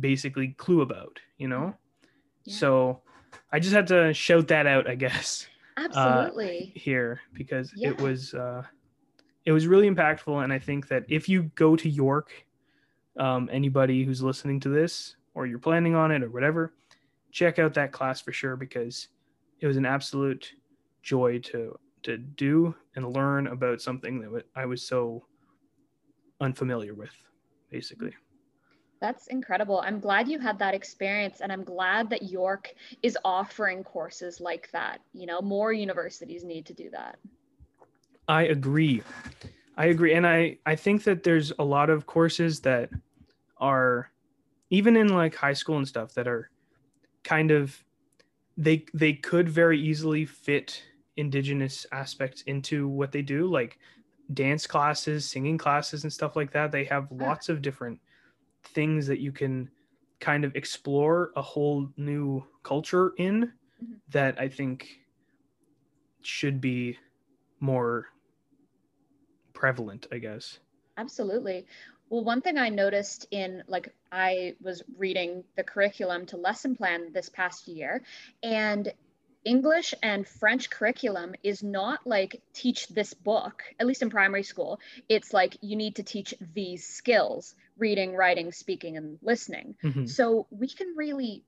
Speaker 1: basically clue about, you know? Yeah. So I just had to shout that out, I guess.
Speaker 2: Uh, Absolutely.
Speaker 1: Uh, here because yeah. it was uh it was really impactful and I think that if you go to York um, anybody who's listening to this or you're planning on it or whatever, check out that class for sure because it was an absolute joy to to do and learn about something that I was so unfamiliar with, basically.
Speaker 2: That's incredible. I'm glad you had that experience, and I'm glad that York is offering courses like that. You know, more universities need to do that.
Speaker 1: I agree. I agree. And I, I think that there's a lot of courses that are even in like high school and stuff that are kind of they they could very easily fit indigenous aspects into what they do like dance classes singing classes and stuff like that they have lots of different things that you can kind of explore a whole new culture in mm-hmm. that i think should be more prevalent i guess.
Speaker 2: Absolutely. Well, one thing I noticed in like I was reading the curriculum to lesson plan this past year, and English and French curriculum is not like teach this book, at least in primary school. It's like you need to teach these skills reading, writing, speaking, and listening. Mm-hmm. So we can really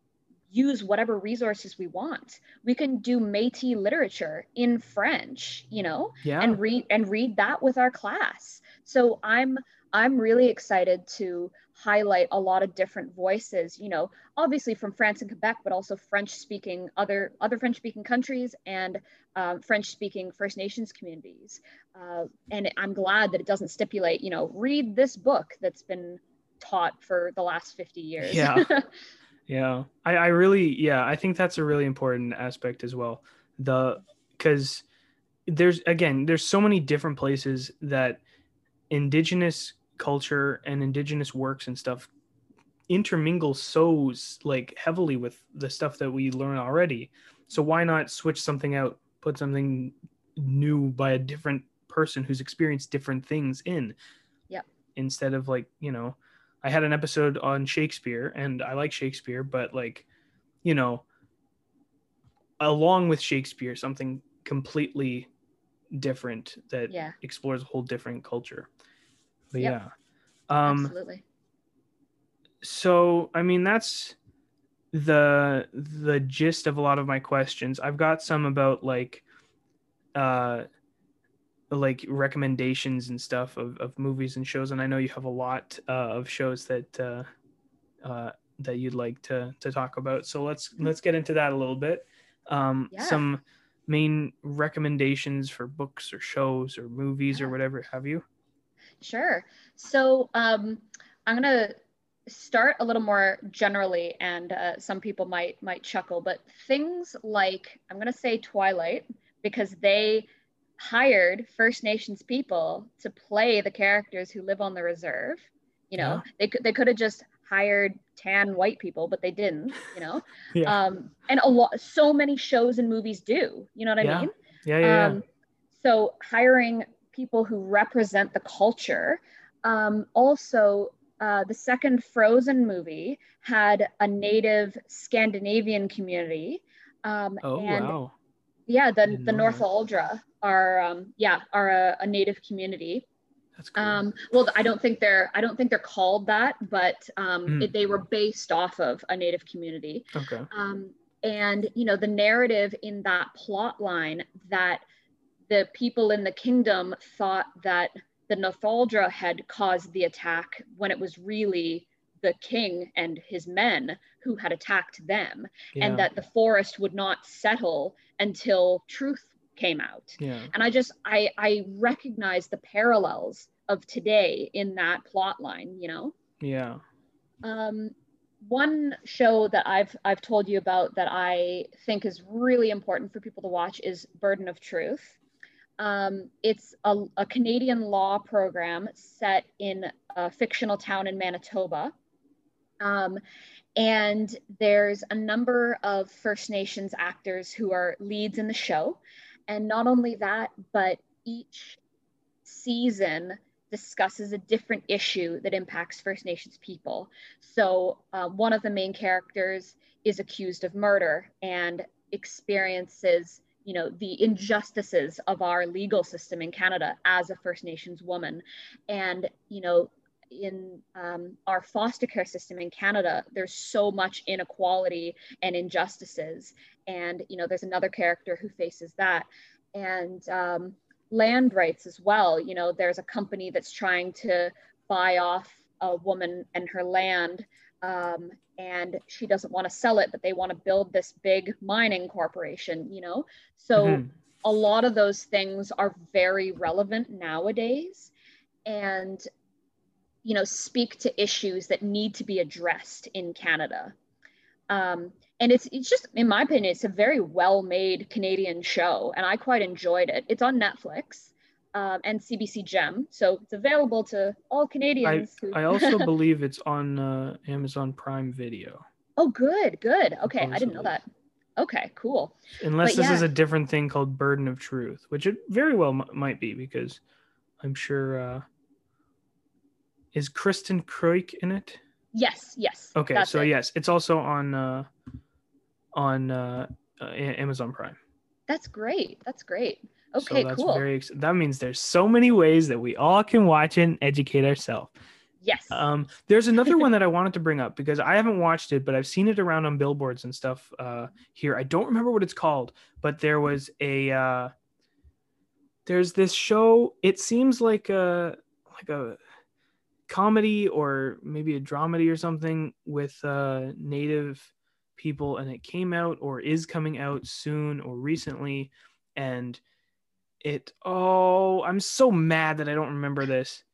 Speaker 2: use whatever resources we want. We can do Métis literature in French, you know,
Speaker 1: yeah.
Speaker 2: and read and read that with our class. So I'm I'm really excited to highlight a lot of different voices, you know, obviously from France and Quebec, but also French speaking other other French speaking countries and um, French speaking First Nations communities. Uh, and I'm glad that it doesn't stipulate, you know, read this book that's been taught for the last 50 years.
Speaker 1: Yeah. yeah. I, I really, yeah, I think that's a really important aspect as well. The, because there's, again, there's so many different places that indigenous culture and indigenous works and stuff intermingle so like heavily with the stuff that we learn already. So why not switch something out put something new by a different person who's experienced different things in?
Speaker 2: Yeah.
Speaker 1: Instead of like you know i had an episode on shakespeare and i like shakespeare but like you know along with shakespeare something completely different that
Speaker 2: yeah.
Speaker 1: explores a whole different culture but
Speaker 2: yep. yeah. Um, Absolutely.
Speaker 1: So, I mean, that's the the gist of a lot of my questions. I've got some about like uh like recommendations and stuff of, of movies and shows and i know you have a lot uh, of shows that uh, uh, that you'd like to to talk about so let's let's get into that a little bit um, yeah. some main recommendations for books or shows or movies yeah. or whatever have you
Speaker 2: Sure. So um, I'm going to start a little more generally, and uh, some people might might chuckle, but things like I'm going to say Twilight because they hired First Nations people to play the characters who live on the reserve. You know, yeah. they could they could have just hired tan white people, but they didn't. You know, yeah. um, and a lot so many shows and movies do. You know what I
Speaker 1: yeah.
Speaker 2: mean?
Speaker 1: Yeah, yeah. Um,
Speaker 2: so hiring people who represent the culture. Um, also, uh, the second Frozen movie had a native Scandinavian community. Um,
Speaker 1: oh and wow!
Speaker 2: Yeah, the the Northuldra are um, yeah are a, a, native community.
Speaker 1: That's cool.
Speaker 2: Um, well, I don't think they're I don't think they're called that, but um, mm. it, they were based off of a native community.
Speaker 1: Okay.
Speaker 2: Um, and you know the narrative in that plot line that the people in the kingdom thought that the Northuldra had caused the attack when it was really the king and his men who had attacked them, yeah. and that the forest would not settle until truth came out.
Speaker 1: Yeah.
Speaker 2: And I just I I recognize the parallels of today in that plot line, you know?
Speaker 1: Yeah.
Speaker 2: Um one show that I've I've told you about that I think is really important for people to watch is Burden of Truth. Um, it's a, a, Canadian law program set in a fictional town in Manitoba. Um, and there's a number of First Nations actors who are leads in the show. And not only that, but each season discusses a different issue that impacts First Nations people. So, uh, one of the main characters is accused of murder and experiences you know the injustices of our legal system in canada as a first nations woman. And you know in um, our foster care system in canada there's so much inequality and injustices. And you know there's another character who faces that. And um, land rights as well. You know, there's a company that's trying to buy off a woman and her land, um, and she doesn't want to sell it, but they want to build this big mining corporation, you know? So mm-hmm. a lot of those things are very relevant nowadays and, you know, speak to issues that need to be addressed in Canada. Um, and it's it's just in my opinion it's a very well made canadian show and i quite enjoyed it it's on netflix um, and cbc gem so it's available to all canadians
Speaker 1: i, who... I also believe it's on uh, amazon prime video
Speaker 2: oh good good okay i didn't know that okay cool
Speaker 1: unless but this yeah. is a different thing called burden of truth which it very well m- might be because i'm sure uh is Kristin Kreuk in it
Speaker 2: yes yes
Speaker 1: okay so it. yes it's also on uh on uh, uh, Amazon Prime.
Speaker 2: That's great. That's great. Okay, so that's cool. Very
Speaker 1: ex- that means there's so many ways that we all can watch and educate ourselves.
Speaker 2: Yes.
Speaker 1: Um, there's another one that I wanted to bring up because I haven't watched it, but I've seen it around on billboards and stuff uh, here. I don't remember what it's called, but there was a uh, there's this show. It seems like a like a comedy or maybe a dramedy or something with uh, native people and it came out or is coming out soon or recently and it oh i'm so mad that i don't remember this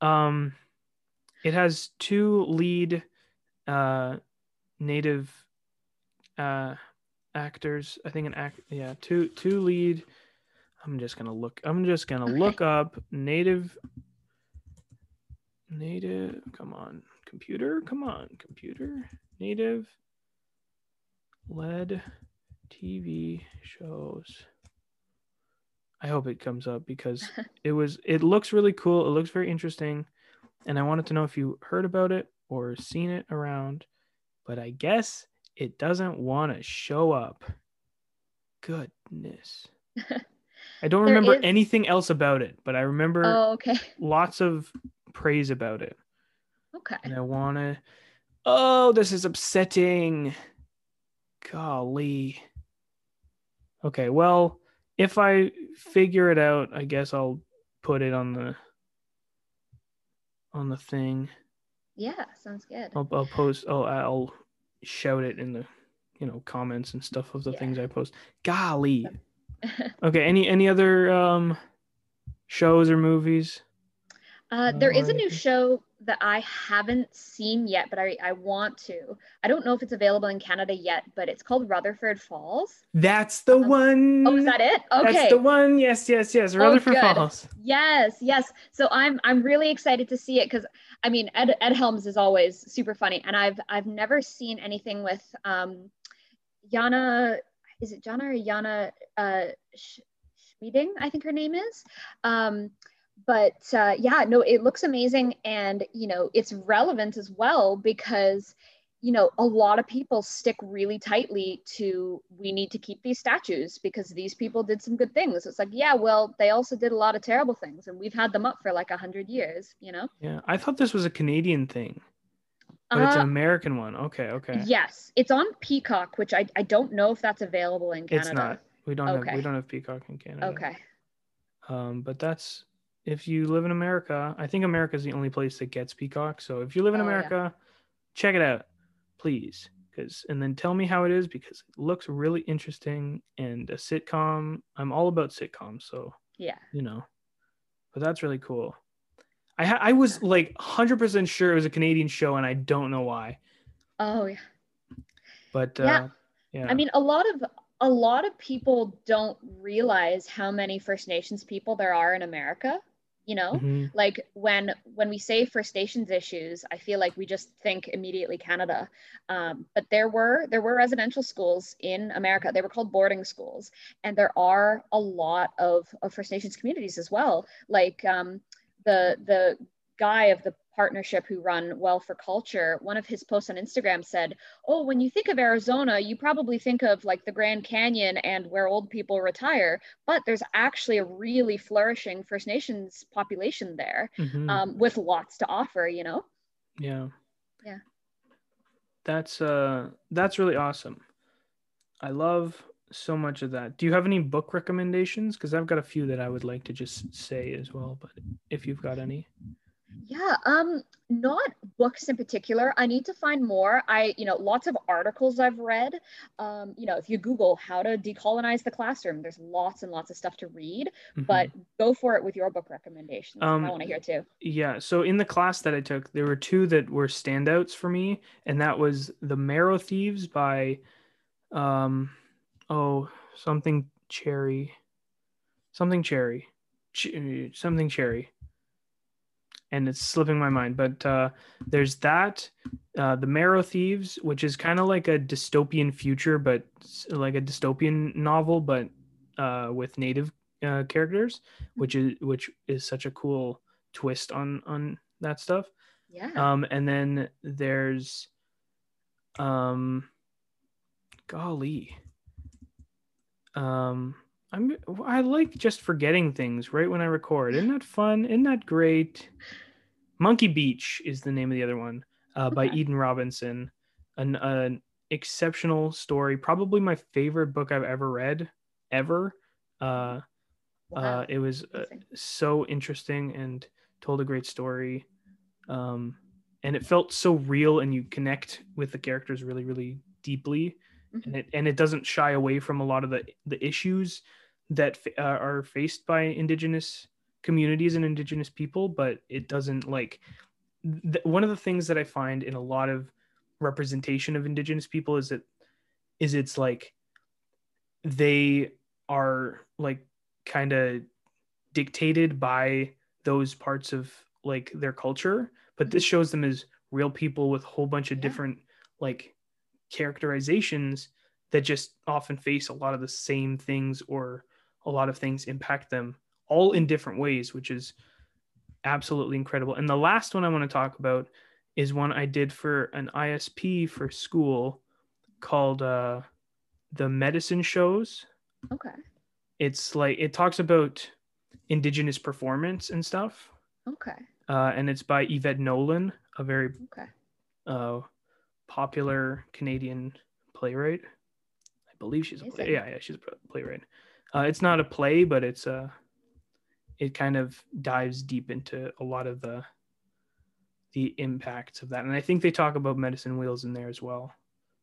Speaker 1: um it has two lead uh native uh actors i think an act yeah two two lead i'm just gonna look i'm just gonna okay. look up native native come on computer come on computer native led TV shows. I hope it comes up because it was it looks really cool. It looks very interesting. And I wanted to know if you heard about it or seen it around. But I guess it doesn't want to show up. Goodness. I don't remember is... anything else about it, but I remember
Speaker 2: oh, okay.
Speaker 1: lots of praise about it.
Speaker 2: Okay.
Speaker 1: And I want to Oh, this is upsetting. Golly. Okay, well, if I figure it out, I guess I'll put it on the on the thing.
Speaker 2: Yeah, sounds good.
Speaker 1: I'll, I'll post. Oh, I'll shout it in the you know comments and stuff of the yeah. things I post. Golly. okay. Any any other um shows or movies?
Speaker 2: Uh, there is a new show that I haven't seen yet, but I, I want to. I don't know if it's available in Canada yet, but it's called Rutherford Falls.
Speaker 1: That's the um, one.
Speaker 2: Oh, is that it? Okay.
Speaker 1: That's the one. Yes, yes, yes. Oh, Rutherford oh, Falls.
Speaker 2: Yes, yes. So I'm I'm really excited to see it because I mean Ed Ed Helms is always super funny, and I've I've never seen anything with um, Yana. Is it Jana or Yana uh, Schmieding? I think her name is. Um, but uh, yeah, no, it looks amazing, and you know, it's relevant as well because you know a lot of people stick really tightly to we need to keep these statues because these people did some good things. It's like, yeah, well, they also did a lot of terrible things, and we've had them up for like a hundred years, you know.
Speaker 1: Yeah, I thought this was a Canadian thing. But it's an uh, American one. Okay, okay.
Speaker 2: Yes, it's on Peacock, which I, I don't know if that's available in Canada.
Speaker 1: It's not. We don't okay. have we don't have Peacock in Canada.
Speaker 2: Okay.
Speaker 1: Um, but that's if you live in America, I think America is the only place that gets Peacock. So if you live in oh, America, yeah. check it out, please. Because and then tell me how it is because it looks really interesting and a sitcom. I'm all about sitcoms, so
Speaker 2: yeah,
Speaker 1: you know. But that's really cool. I ha- I was like 100% sure it was a Canadian show, and I don't know why.
Speaker 2: Oh yeah.
Speaker 1: But uh, yeah. yeah, I
Speaker 2: mean, a lot of a lot of people don't realize how many First Nations people there are in America you know? Mm-hmm. like when when we say first nations issues i feel like we just think immediately canada. Um, but there were there were residential schools in america. They were called boarding schools. And there are a lot of, of first nations communities as well. Like um, the the guy of the partnership who run Well for Culture, one of his posts on Instagram said, Oh, when you think of Arizona, you probably think of like the Grand Canyon and where old people retire, but there's actually a really flourishing First Nations population there mm-hmm. um, with lots to offer, you know?
Speaker 1: Yeah.
Speaker 2: Yeah.
Speaker 1: That's uh that's really awesome. I love so much of that. Do you have any book recommendations? Because I've got a few that I would like to just say as well, but if you've got any.
Speaker 2: Yeah, um, not books in particular. I need to find more. I, you know, lots of articles I've read. Um, you know, if you Google how to decolonize the classroom, there's lots and lots of stuff to read. Mm-hmm. But go for it with your book recommendations. Um, I want to hear too.
Speaker 1: Yeah. So in the class that I took, there were two that were standouts for me, and that was The Marrow Thieves by, um, oh, something cherry, something cherry, Ch- something cherry and it's slipping my mind. But uh, there's that, uh, the Marrow Thieves, which is kind of like a dystopian future, but like a dystopian novel, but uh, with native uh, characters, which is which is such a cool twist on on that stuff.
Speaker 2: Yeah.
Speaker 1: Um, and then there's, um, golly, um. I'm I like just forgetting things right when I record. Isn't that fun? Isn't that great? Monkey Beach is the name of the other one uh, by Eden Robinson. An, an exceptional story, probably my favorite book I've ever read, ever. Uh, wow. uh, it was uh, so interesting and told a great story. Um, and it felt so real, and you connect with the characters really, really deeply. Mm-hmm. And it and it doesn't shy away from a lot of the the issues that uh, are faced by Indigenous communities and indigenous people but it doesn't like th- one of the things that i find in a lot of representation of indigenous people is that is it's like they are like kind of dictated by those parts of like their culture but this shows them as real people with a whole bunch of yeah. different like characterizations that just often face a lot of the same things or a lot of things impact them all in different ways, which is absolutely incredible. And the last one I want to talk about is one I did for an ISP for school called uh, the Medicine Shows.
Speaker 2: Okay.
Speaker 1: It's like it talks about indigenous performance and stuff.
Speaker 2: Okay.
Speaker 1: Uh, and it's by Yvette Nolan, a very
Speaker 2: okay.
Speaker 1: uh, popular Canadian playwright. I believe she's a play- yeah yeah she's a playwright. Uh, it's not a play, but it's a it kind of dives deep into a lot of the the impacts of that. And i think they talk about medicine wheels in there as well.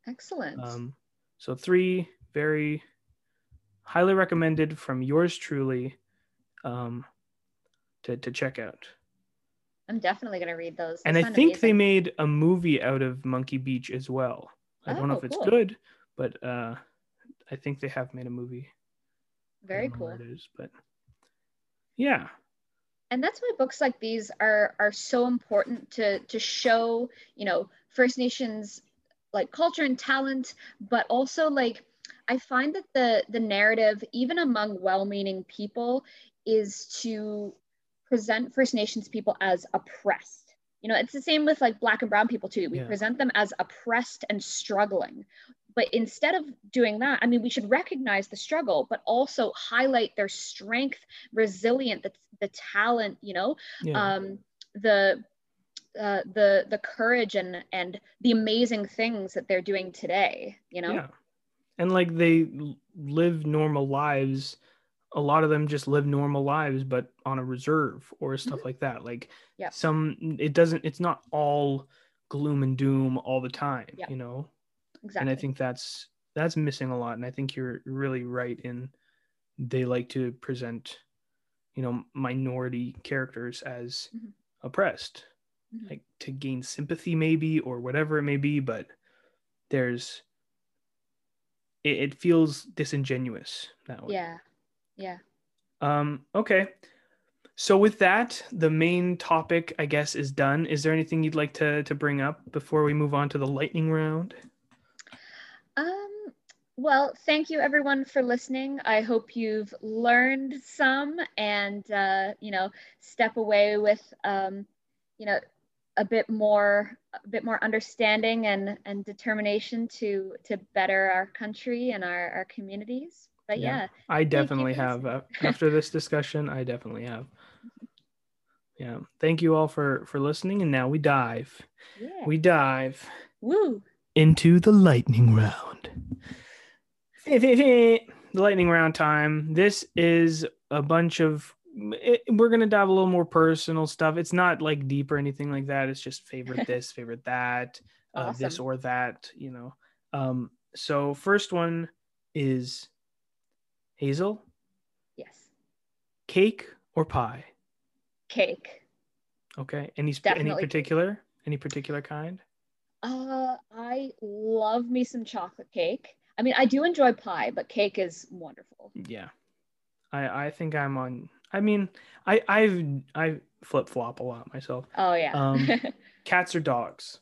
Speaker 2: Excellent.
Speaker 1: Um, so three very highly recommended from yours truly um, to, to check out.
Speaker 2: I'm definitely going to read those, those
Speaker 1: and i think amazing. they made a movie out of monkey beach as well. I don't know if it's oh, cool. good but uh, i think they have made a movie
Speaker 2: very cool it
Speaker 1: is but yeah.
Speaker 2: And that's why books like these are are so important to to show, you know, First Nations like culture and talent, but also like I find that the the narrative, even among well-meaning people, is to present First Nations people as oppressed. You know, it's the same with like Black and Brown people too. We yeah. present them as oppressed and struggling, but instead of doing that, I mean, we should recognize the struggle, but also highlight their strength, resilient, the, the talent, you know, yeah. um, the uh, the the courage and and the amazing things that they're doing today. You know.
Speaker 1: Yeah, and like they live normal lives a lot of them just live normal lives but on a reserve or stuff
Speaker 2: Mm-hmm.
Speaker 1: like that like
Speaker 2: Yep.
Speaker 1: some it doesn't it's not all gloom and doom all the time
Speaker 2: Yep.
Speaker 1: you know
Speaker 2: Exactly.
Speaker 1: and i think that's that's missing a lot and i think you're really right in they like to present you know minority characters as
Speaker 2: Mhm.
Speaker 1: oppressed
Speaker 2: Mhm.
Speaker 1: like to gain sympathy maybe or whatever it may be but there's it, it feels disingenuous that way
Speaker 2: yeah. Yeah.
Speaker 1: um okay so with that the main topic i guess is done is there anything you'd like to to bring up before we move on to the lightning round
Speaker 2: well, thank you everyone for listening. I hope you've learned some and, uh, you know, step away with, um, you know, a bit more, a bit more understanding and, and determination to, to better our country and our, our communities. But
Speaker 1: Yeah.
Speaker 2: yeah,
Speaker 1: I definitely have. Uh, after this discussion, I definitely have. Yeah. Thank you all for for listening. And now we dive.
Speaker 2: yeah.
Speaker 1: We dive
Speaker 2: Woo.
Speaker 1: into the lightning round. The lightning round time. This is a bunch of. It, we're gonna dive a little more personal stuff. It's not like deep or anything like that. It's just favorite this, favorite that, uh, this or that. You know. Um. So first one is Hazel.
Speaker 2: Yes.
Speaker 1: Cake or pie?
Speaker 2: Cake.
Speaker 1: Okay. Any sp- any particular? Any particular kind?
Speaker 2: Uh, I love me some chocolate cake. I mean, I do enjoy pie, but cake is wonderful.
Speaker 1: Yeah. I I think I'm on. I mean, I I've I flip flop a lot myself.
Speaker 2: Oh yeah.
Speaker 1: Um, Cats or dogs?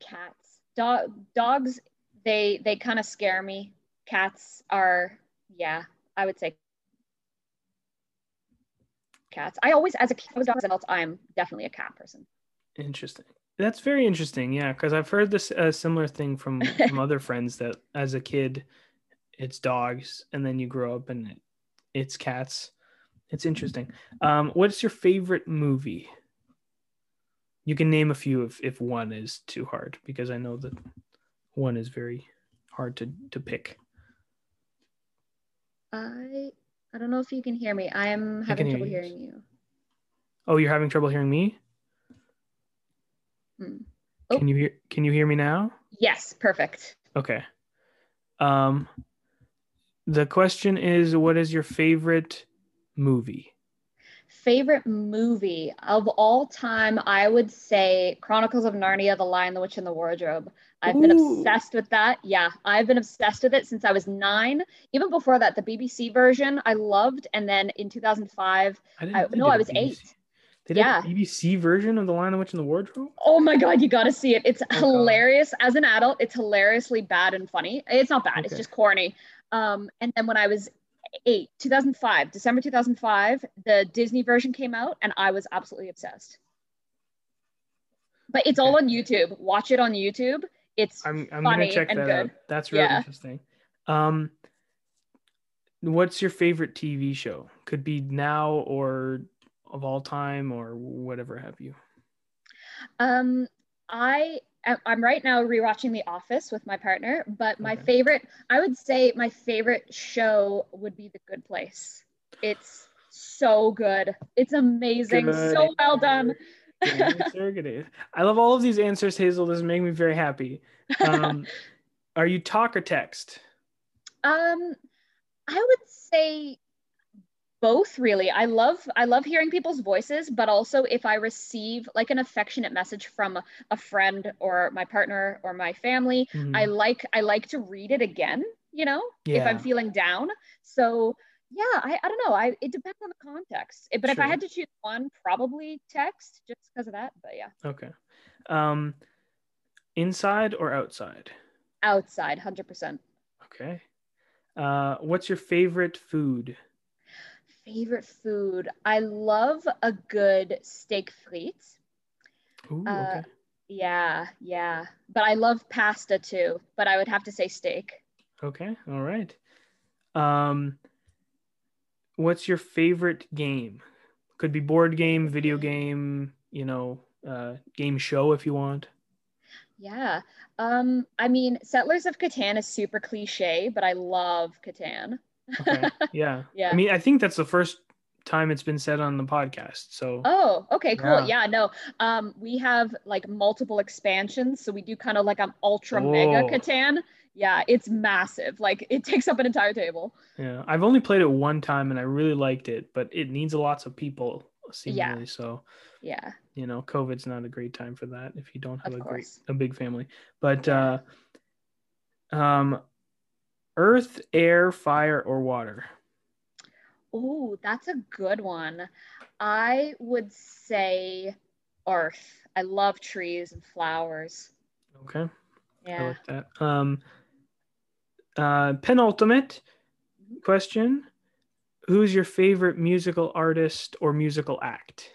Speaker 2: Cats. Dog dogs they they kind of scare me. Cats are yeah, I would say cats. I always as a kid I was dogs adults, I'm definitely a cat person.
Speaker 1: Interesting. That's very interesting. Yeah, because I've heard this a similar thing from from other friends that as a kid, it's dogs, and then you grow up and it's cats. It's interesting. Um, what's your favorite movie? You can name a few if if one is too hard, because I know that one is very hard to to pick.
Speaker 2: I I don't know if you can hear me. I'm having
Speaker 1: hear
Speaker 2: trouble
Speaker 1: you.
Speaker 2: hearing you.
Speaker 1: Oh, you're having trouble hearing me?
Speaker 2: Hmm. Oh.
Speaker 1: Can you hear Can you hear me now?
Speaker 2: Yes, perfect.
Speaker 1: Okay. Um, the question is, what is your favorite movie?
Speaker 2: Favorite movie of all time, I would say Chronicles of Narnia, The Lion, the Witch, and the Wardrobe. I've been obsessed with that. Yeah, I've been obsessed with it since I was nine. Even before that, the BBC version I loved. And then in 2005,
Speaker 1: I
Speaker 2: I, no, I was
Speaker 1: BBC.
Speaker 2: eight.
Speaker 1: They did
Speaker 2: Yeah.
Speaker 1: a BBC version of The Lion, the Witch, and the Wardrobe.
Speaker 2: Oh my God, you got to see it. It's
Speaker 1: God.
Speaker 2: hilarious. As an adult, it's hilariously bad and funny. It's not bad, it's just corny. Um, and then when I was eight, 2005, December 2005, the Disney version came out and I was absolutely obsessed. But it's all on YouTube. Watch it on YouTube. It's
Speaker 1: I'm I'm
Speaker 2: funny
Speaker 1: gonna check
Speaker 2: and
Speaker 1: that
Speaker 2: good.
Speaker 1: out. That's really
Speaker 2: Yeah.
Speaker 1: interesting. Um, what's your favorite TV show? Could be now or of all time or whatever have you.
Speaker 2: Um, I I'm right now rewatching The Office with my partner, but my
Speaker 1: Okay.
Speaker 2: favorite, I would say my favorite show would be The Good Place. It's so good. It's amazing. So well done.
Speaker 1: Good good. I love all of these answers, Hazel. This is making me very happy. Um, are you talk or text?
Speaker 2: Um, I would say both really. I love I love hearing people's voices, but also if I receive like an affectionate message from a, friend or my partner or my family,
Speaker 1: Mhm.
Speaker 2: I like I like to read it again, you know, if I'm feeling down. So yeah, I, I don't know. I it depends on the context. But if I had to choose one, probably text just because of that. But yeah,
Speaker 1: Okay. Um, inside or outside?
Speaker 2: outside, hundred percent.
Speaker 1: Okay. Uh, what's your favorite food?
Speaker 2: Favorite food. I love a good steak frites.
Speaker 1: Ooh,
Speaker 2: Uh,
Speaker 1: okay.
Speaker 2: Yeah, yeah. But I love pasta too. But I would have to say steak.
Speaker 1: Okay. All right. Um, what's your favorite game? Could be board game, video game, you know, uh, game show if you want.
Speaker 2: Yeah. Um, I mean, Settlers of Catan is super cliche, but I love Catan.
Speaker 1: Okay. Yeah.
Speaker 2: Yeah.
Speaker 1: I mean, I think that's the first time it's been said on the podcast. So
Speaker 2: Oh, okay, cool.
Speaker 1: Yeah.
Speaker 2: Yeah, no. Um, we have like multiple expansions, so we do kind of like an ultra mega
Speaker 1: Oh.
Speaker 2: Catan. Yeah, it's massive. Like it takes up an entire table.
Speaker 1: yeah, I've only played it one time and I really liked it, but it needs lots of people seemingly. So
Speaker 2: Yeah,
Speaker 1: you know, COVID's not a great time for that if you don't have
Speaker 2: Of
Speaker 1: a great a big family. But uh, um, earth, air, fire, or water.
Speaker 2: Oh, that's a good one. I would say earth. I love trees and flowers.
Speaker 1: Okay. I
Speaker 2: Yeah.
Speaker 1: like that. Um, uh, penultimate question: Who's your favorite musical artist or musical act?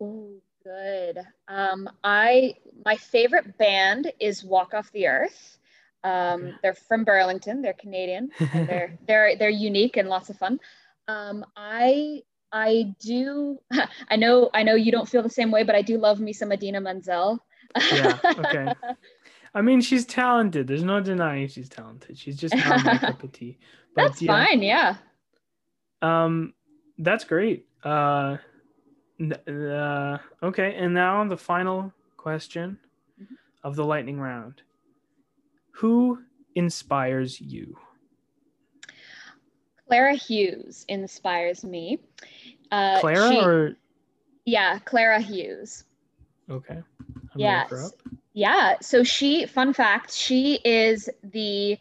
Speaker 2: Oh, good. Um, I my favorite band is Walk Off the Earth. Um, they're from Burlington. They're Canadian. and they're they're they're unique and lots of fun. Um, I I do I know I know you don't feel the same way, but I do love me some Idina Menzel.
Speaker 1: Yeah, okay. I mean, she's talented. There's no denying she's talented. She's just not my cup of tea. But
Speaker 2: That's
Speaker 1: yeah,
Speaker 2: fine. Yeah.
Speaker 1: Um, that's great. Uh, uh, okay, and now the final question
Speaker 2: Mhm.
Speaker 1: of the lightning round: Who inspires you?
Speaker 2: Clara Hughes inspires me. Uh,
Speaker 1: Clara
Speaker 2: she-
Speaker 1: or
Speaker 2: yeah, Clara Hughes.
Speaker 1: okay? I'm
Speaker 2: Yes. Yeah. So she, fun fact, she is the,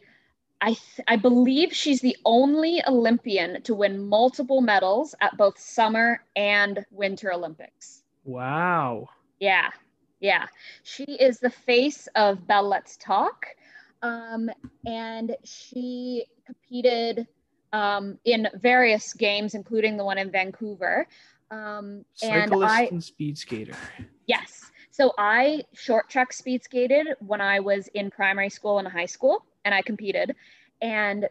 Speaker 2: I th- I believe she's the only Olympian to win multiple medals at both summer and winter Olympics.
Speaker 1: Wow.
Speaker 2: Yeah. Yeah. She is the face of Bell Let's Talk. Um, and she competed um, in various games, including the one in Vancouver. Um, and
Speaker 1: Cyclist
Speaker 2: I,
Speaker 1: and speed skater.
Speaker 2: Yes. So I short track speed skated when I was in primary school and high school, and I competed. And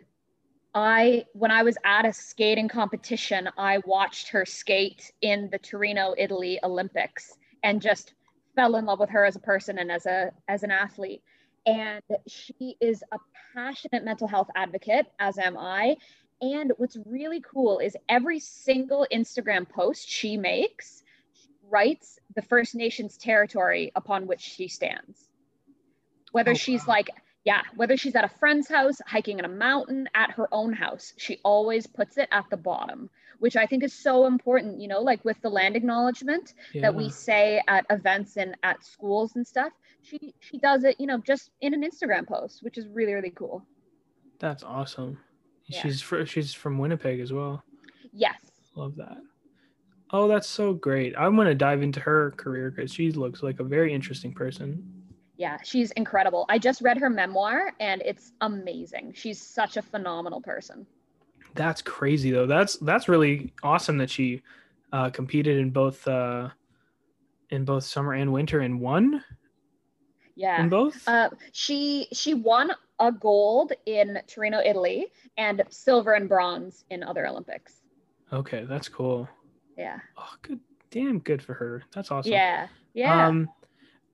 Speaker 2: I, when I was at a skating competition, I watched her skate in the Torino, Italy Olympics, and just fell in love with her as a person and as a as an athlete. And she is a passionate mental health advocate, as am I. And what's really cool is every single Instagram post she makes, she writes the First Nations territory upon which she stands. Whether
Speaker 1: Oh,
Speaker 2: she's
Speaker 1: wow.
Speaker 2: like, yeah, whether she's at a friend's house, hiking in a mountain, at her own house, she always puts it at the bottom, which I think is so important, you know, like with the land acknowledgement that we say at events and at schools and stuff. She she does it, you know, just in an Instagram post, which is really, really cool.
Speaker 1: That's awesome.
Speaker 2: Yeah.
Speaker 1: She's fr- she's from Winnipeg as well.
Speaker 2: Yes.
Speaker 1: Love that. Oh, that's so great. I'm going to dive into her career because she looks like a very interesting person.
Speaker 2: Yeah, she's incredible. I just read her memoir and it's amazing. She's such a phenomenal person.
Speaker 1: That's crazy though. That's that's really awesome that she uh, competed in both uh, in both summer and winter and won
Speaker 2: Yeah.
Speaker 1: in both.
Speaker 2: Uh, she she won a gold in Torino, Italy, and silver and bronze in other Olympics.
Speaker 1: okay, that's cool.
Speaker 2: Yeah.
Speaker 1: Oh, good. Damn good for her. That's awesome.
Speaker 2: Yeah. Yeah.
Speaker 1: Um,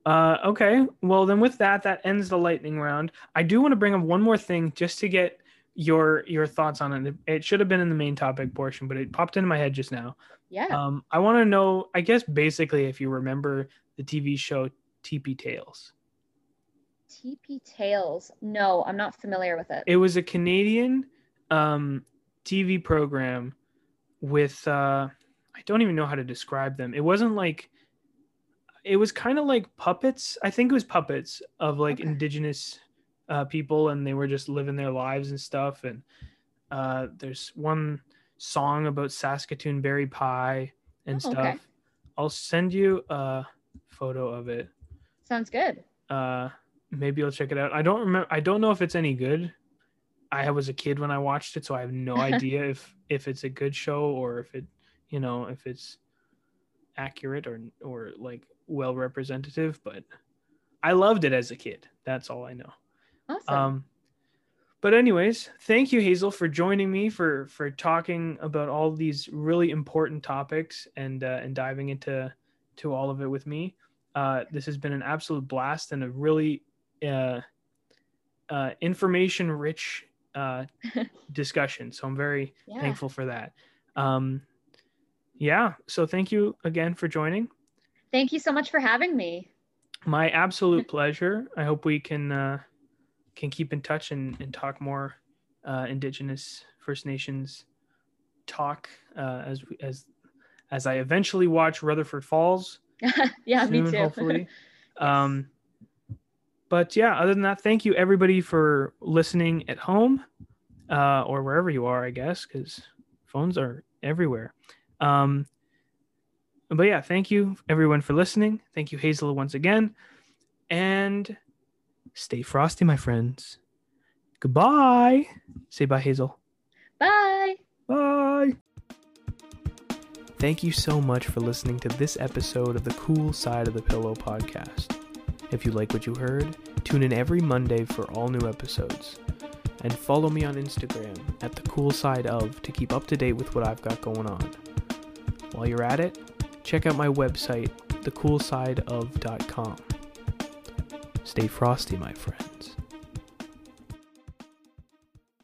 Speaker 1: uh, okay. Well, then with that, that ends the lightning round. I do want to bring up one more thing just to get your your thoughts on it. It should have been in the main topic portion, but it popped into my head just now.
Speaker 2: yeah.
Speaker 1: Um, I want to know, I guess, basically, if you remember the TV show Tipi Tales.
Speaker 2: Tipi Tales. No, I'm not familiar with it.
Speaker 1: It was a Canadian um, TV program with, uh, I don't even know how to describe them. It wasn't like, it was kind of like puppets. I think it was puppets of like
Speaker 2: Okay.
Speaker 1: indigenous uh, people, and they were just living their lives and stuff. And uh, there's one song about Saskatoon berry pie and
Speaker 2: Oh,
Speaker 1: stuff.
Speaker 2: okay.
Speaker 1: I'll send you a photo of it.
Speaker 2: Sounds good.
Speaker 1: Uh, maybe I'll check it out. I don't remember. I don't know if it's any good. I was a kid when I watched it, so I have no idea if if it's a good show or if it, you know, if it's accurate or or like well representative. But I loved it as a kid. That's all I know.
Speaker 2: Awesome.
Speaker 1: Um, but anyways, thank you, Hazel, for joining me for for talking about all these really important topics and uh, and diving into to all of it with me. Uh, this has been an absolute blast and a really uh, uh, information rich uh, discussion. So I'm very yeah. thankful for that. Um, yeah. So thank you again for joining.
Speaker 2: Thank you so much for having me.
Speaker 1: My absolute pleasure. I hope we can uh, can keep in touch and, and talk more uh, Indigenous First Nations talk uh, as as as I eventually watch Rutherford Falls.
Speaker 2: yeah, soon, me too.
Speaker 1: Hopefully. yes. Um, but yeah, other than that, thank you everybody for listening at home uh, or wherever you are, I guess, because phones are everywhere. Um, but yeah, thank you everyone for listening. Thank you, Hazel, once again. And stay frosty, my friends. Goodbye. Say bye, Hazel.
Speaker 2: Bye.
Speaker 1: Bye. Thank you so much for listening to this episode of the Cool Side of the Pillow podcast. If you like what you heard, tune in every Monday for all new episodes. And follow me on Instagram at the cool side of to keep up to date with what I've got going on. While you're at it, check out my website, thecoolsideof.com. Stay frosty, my friends.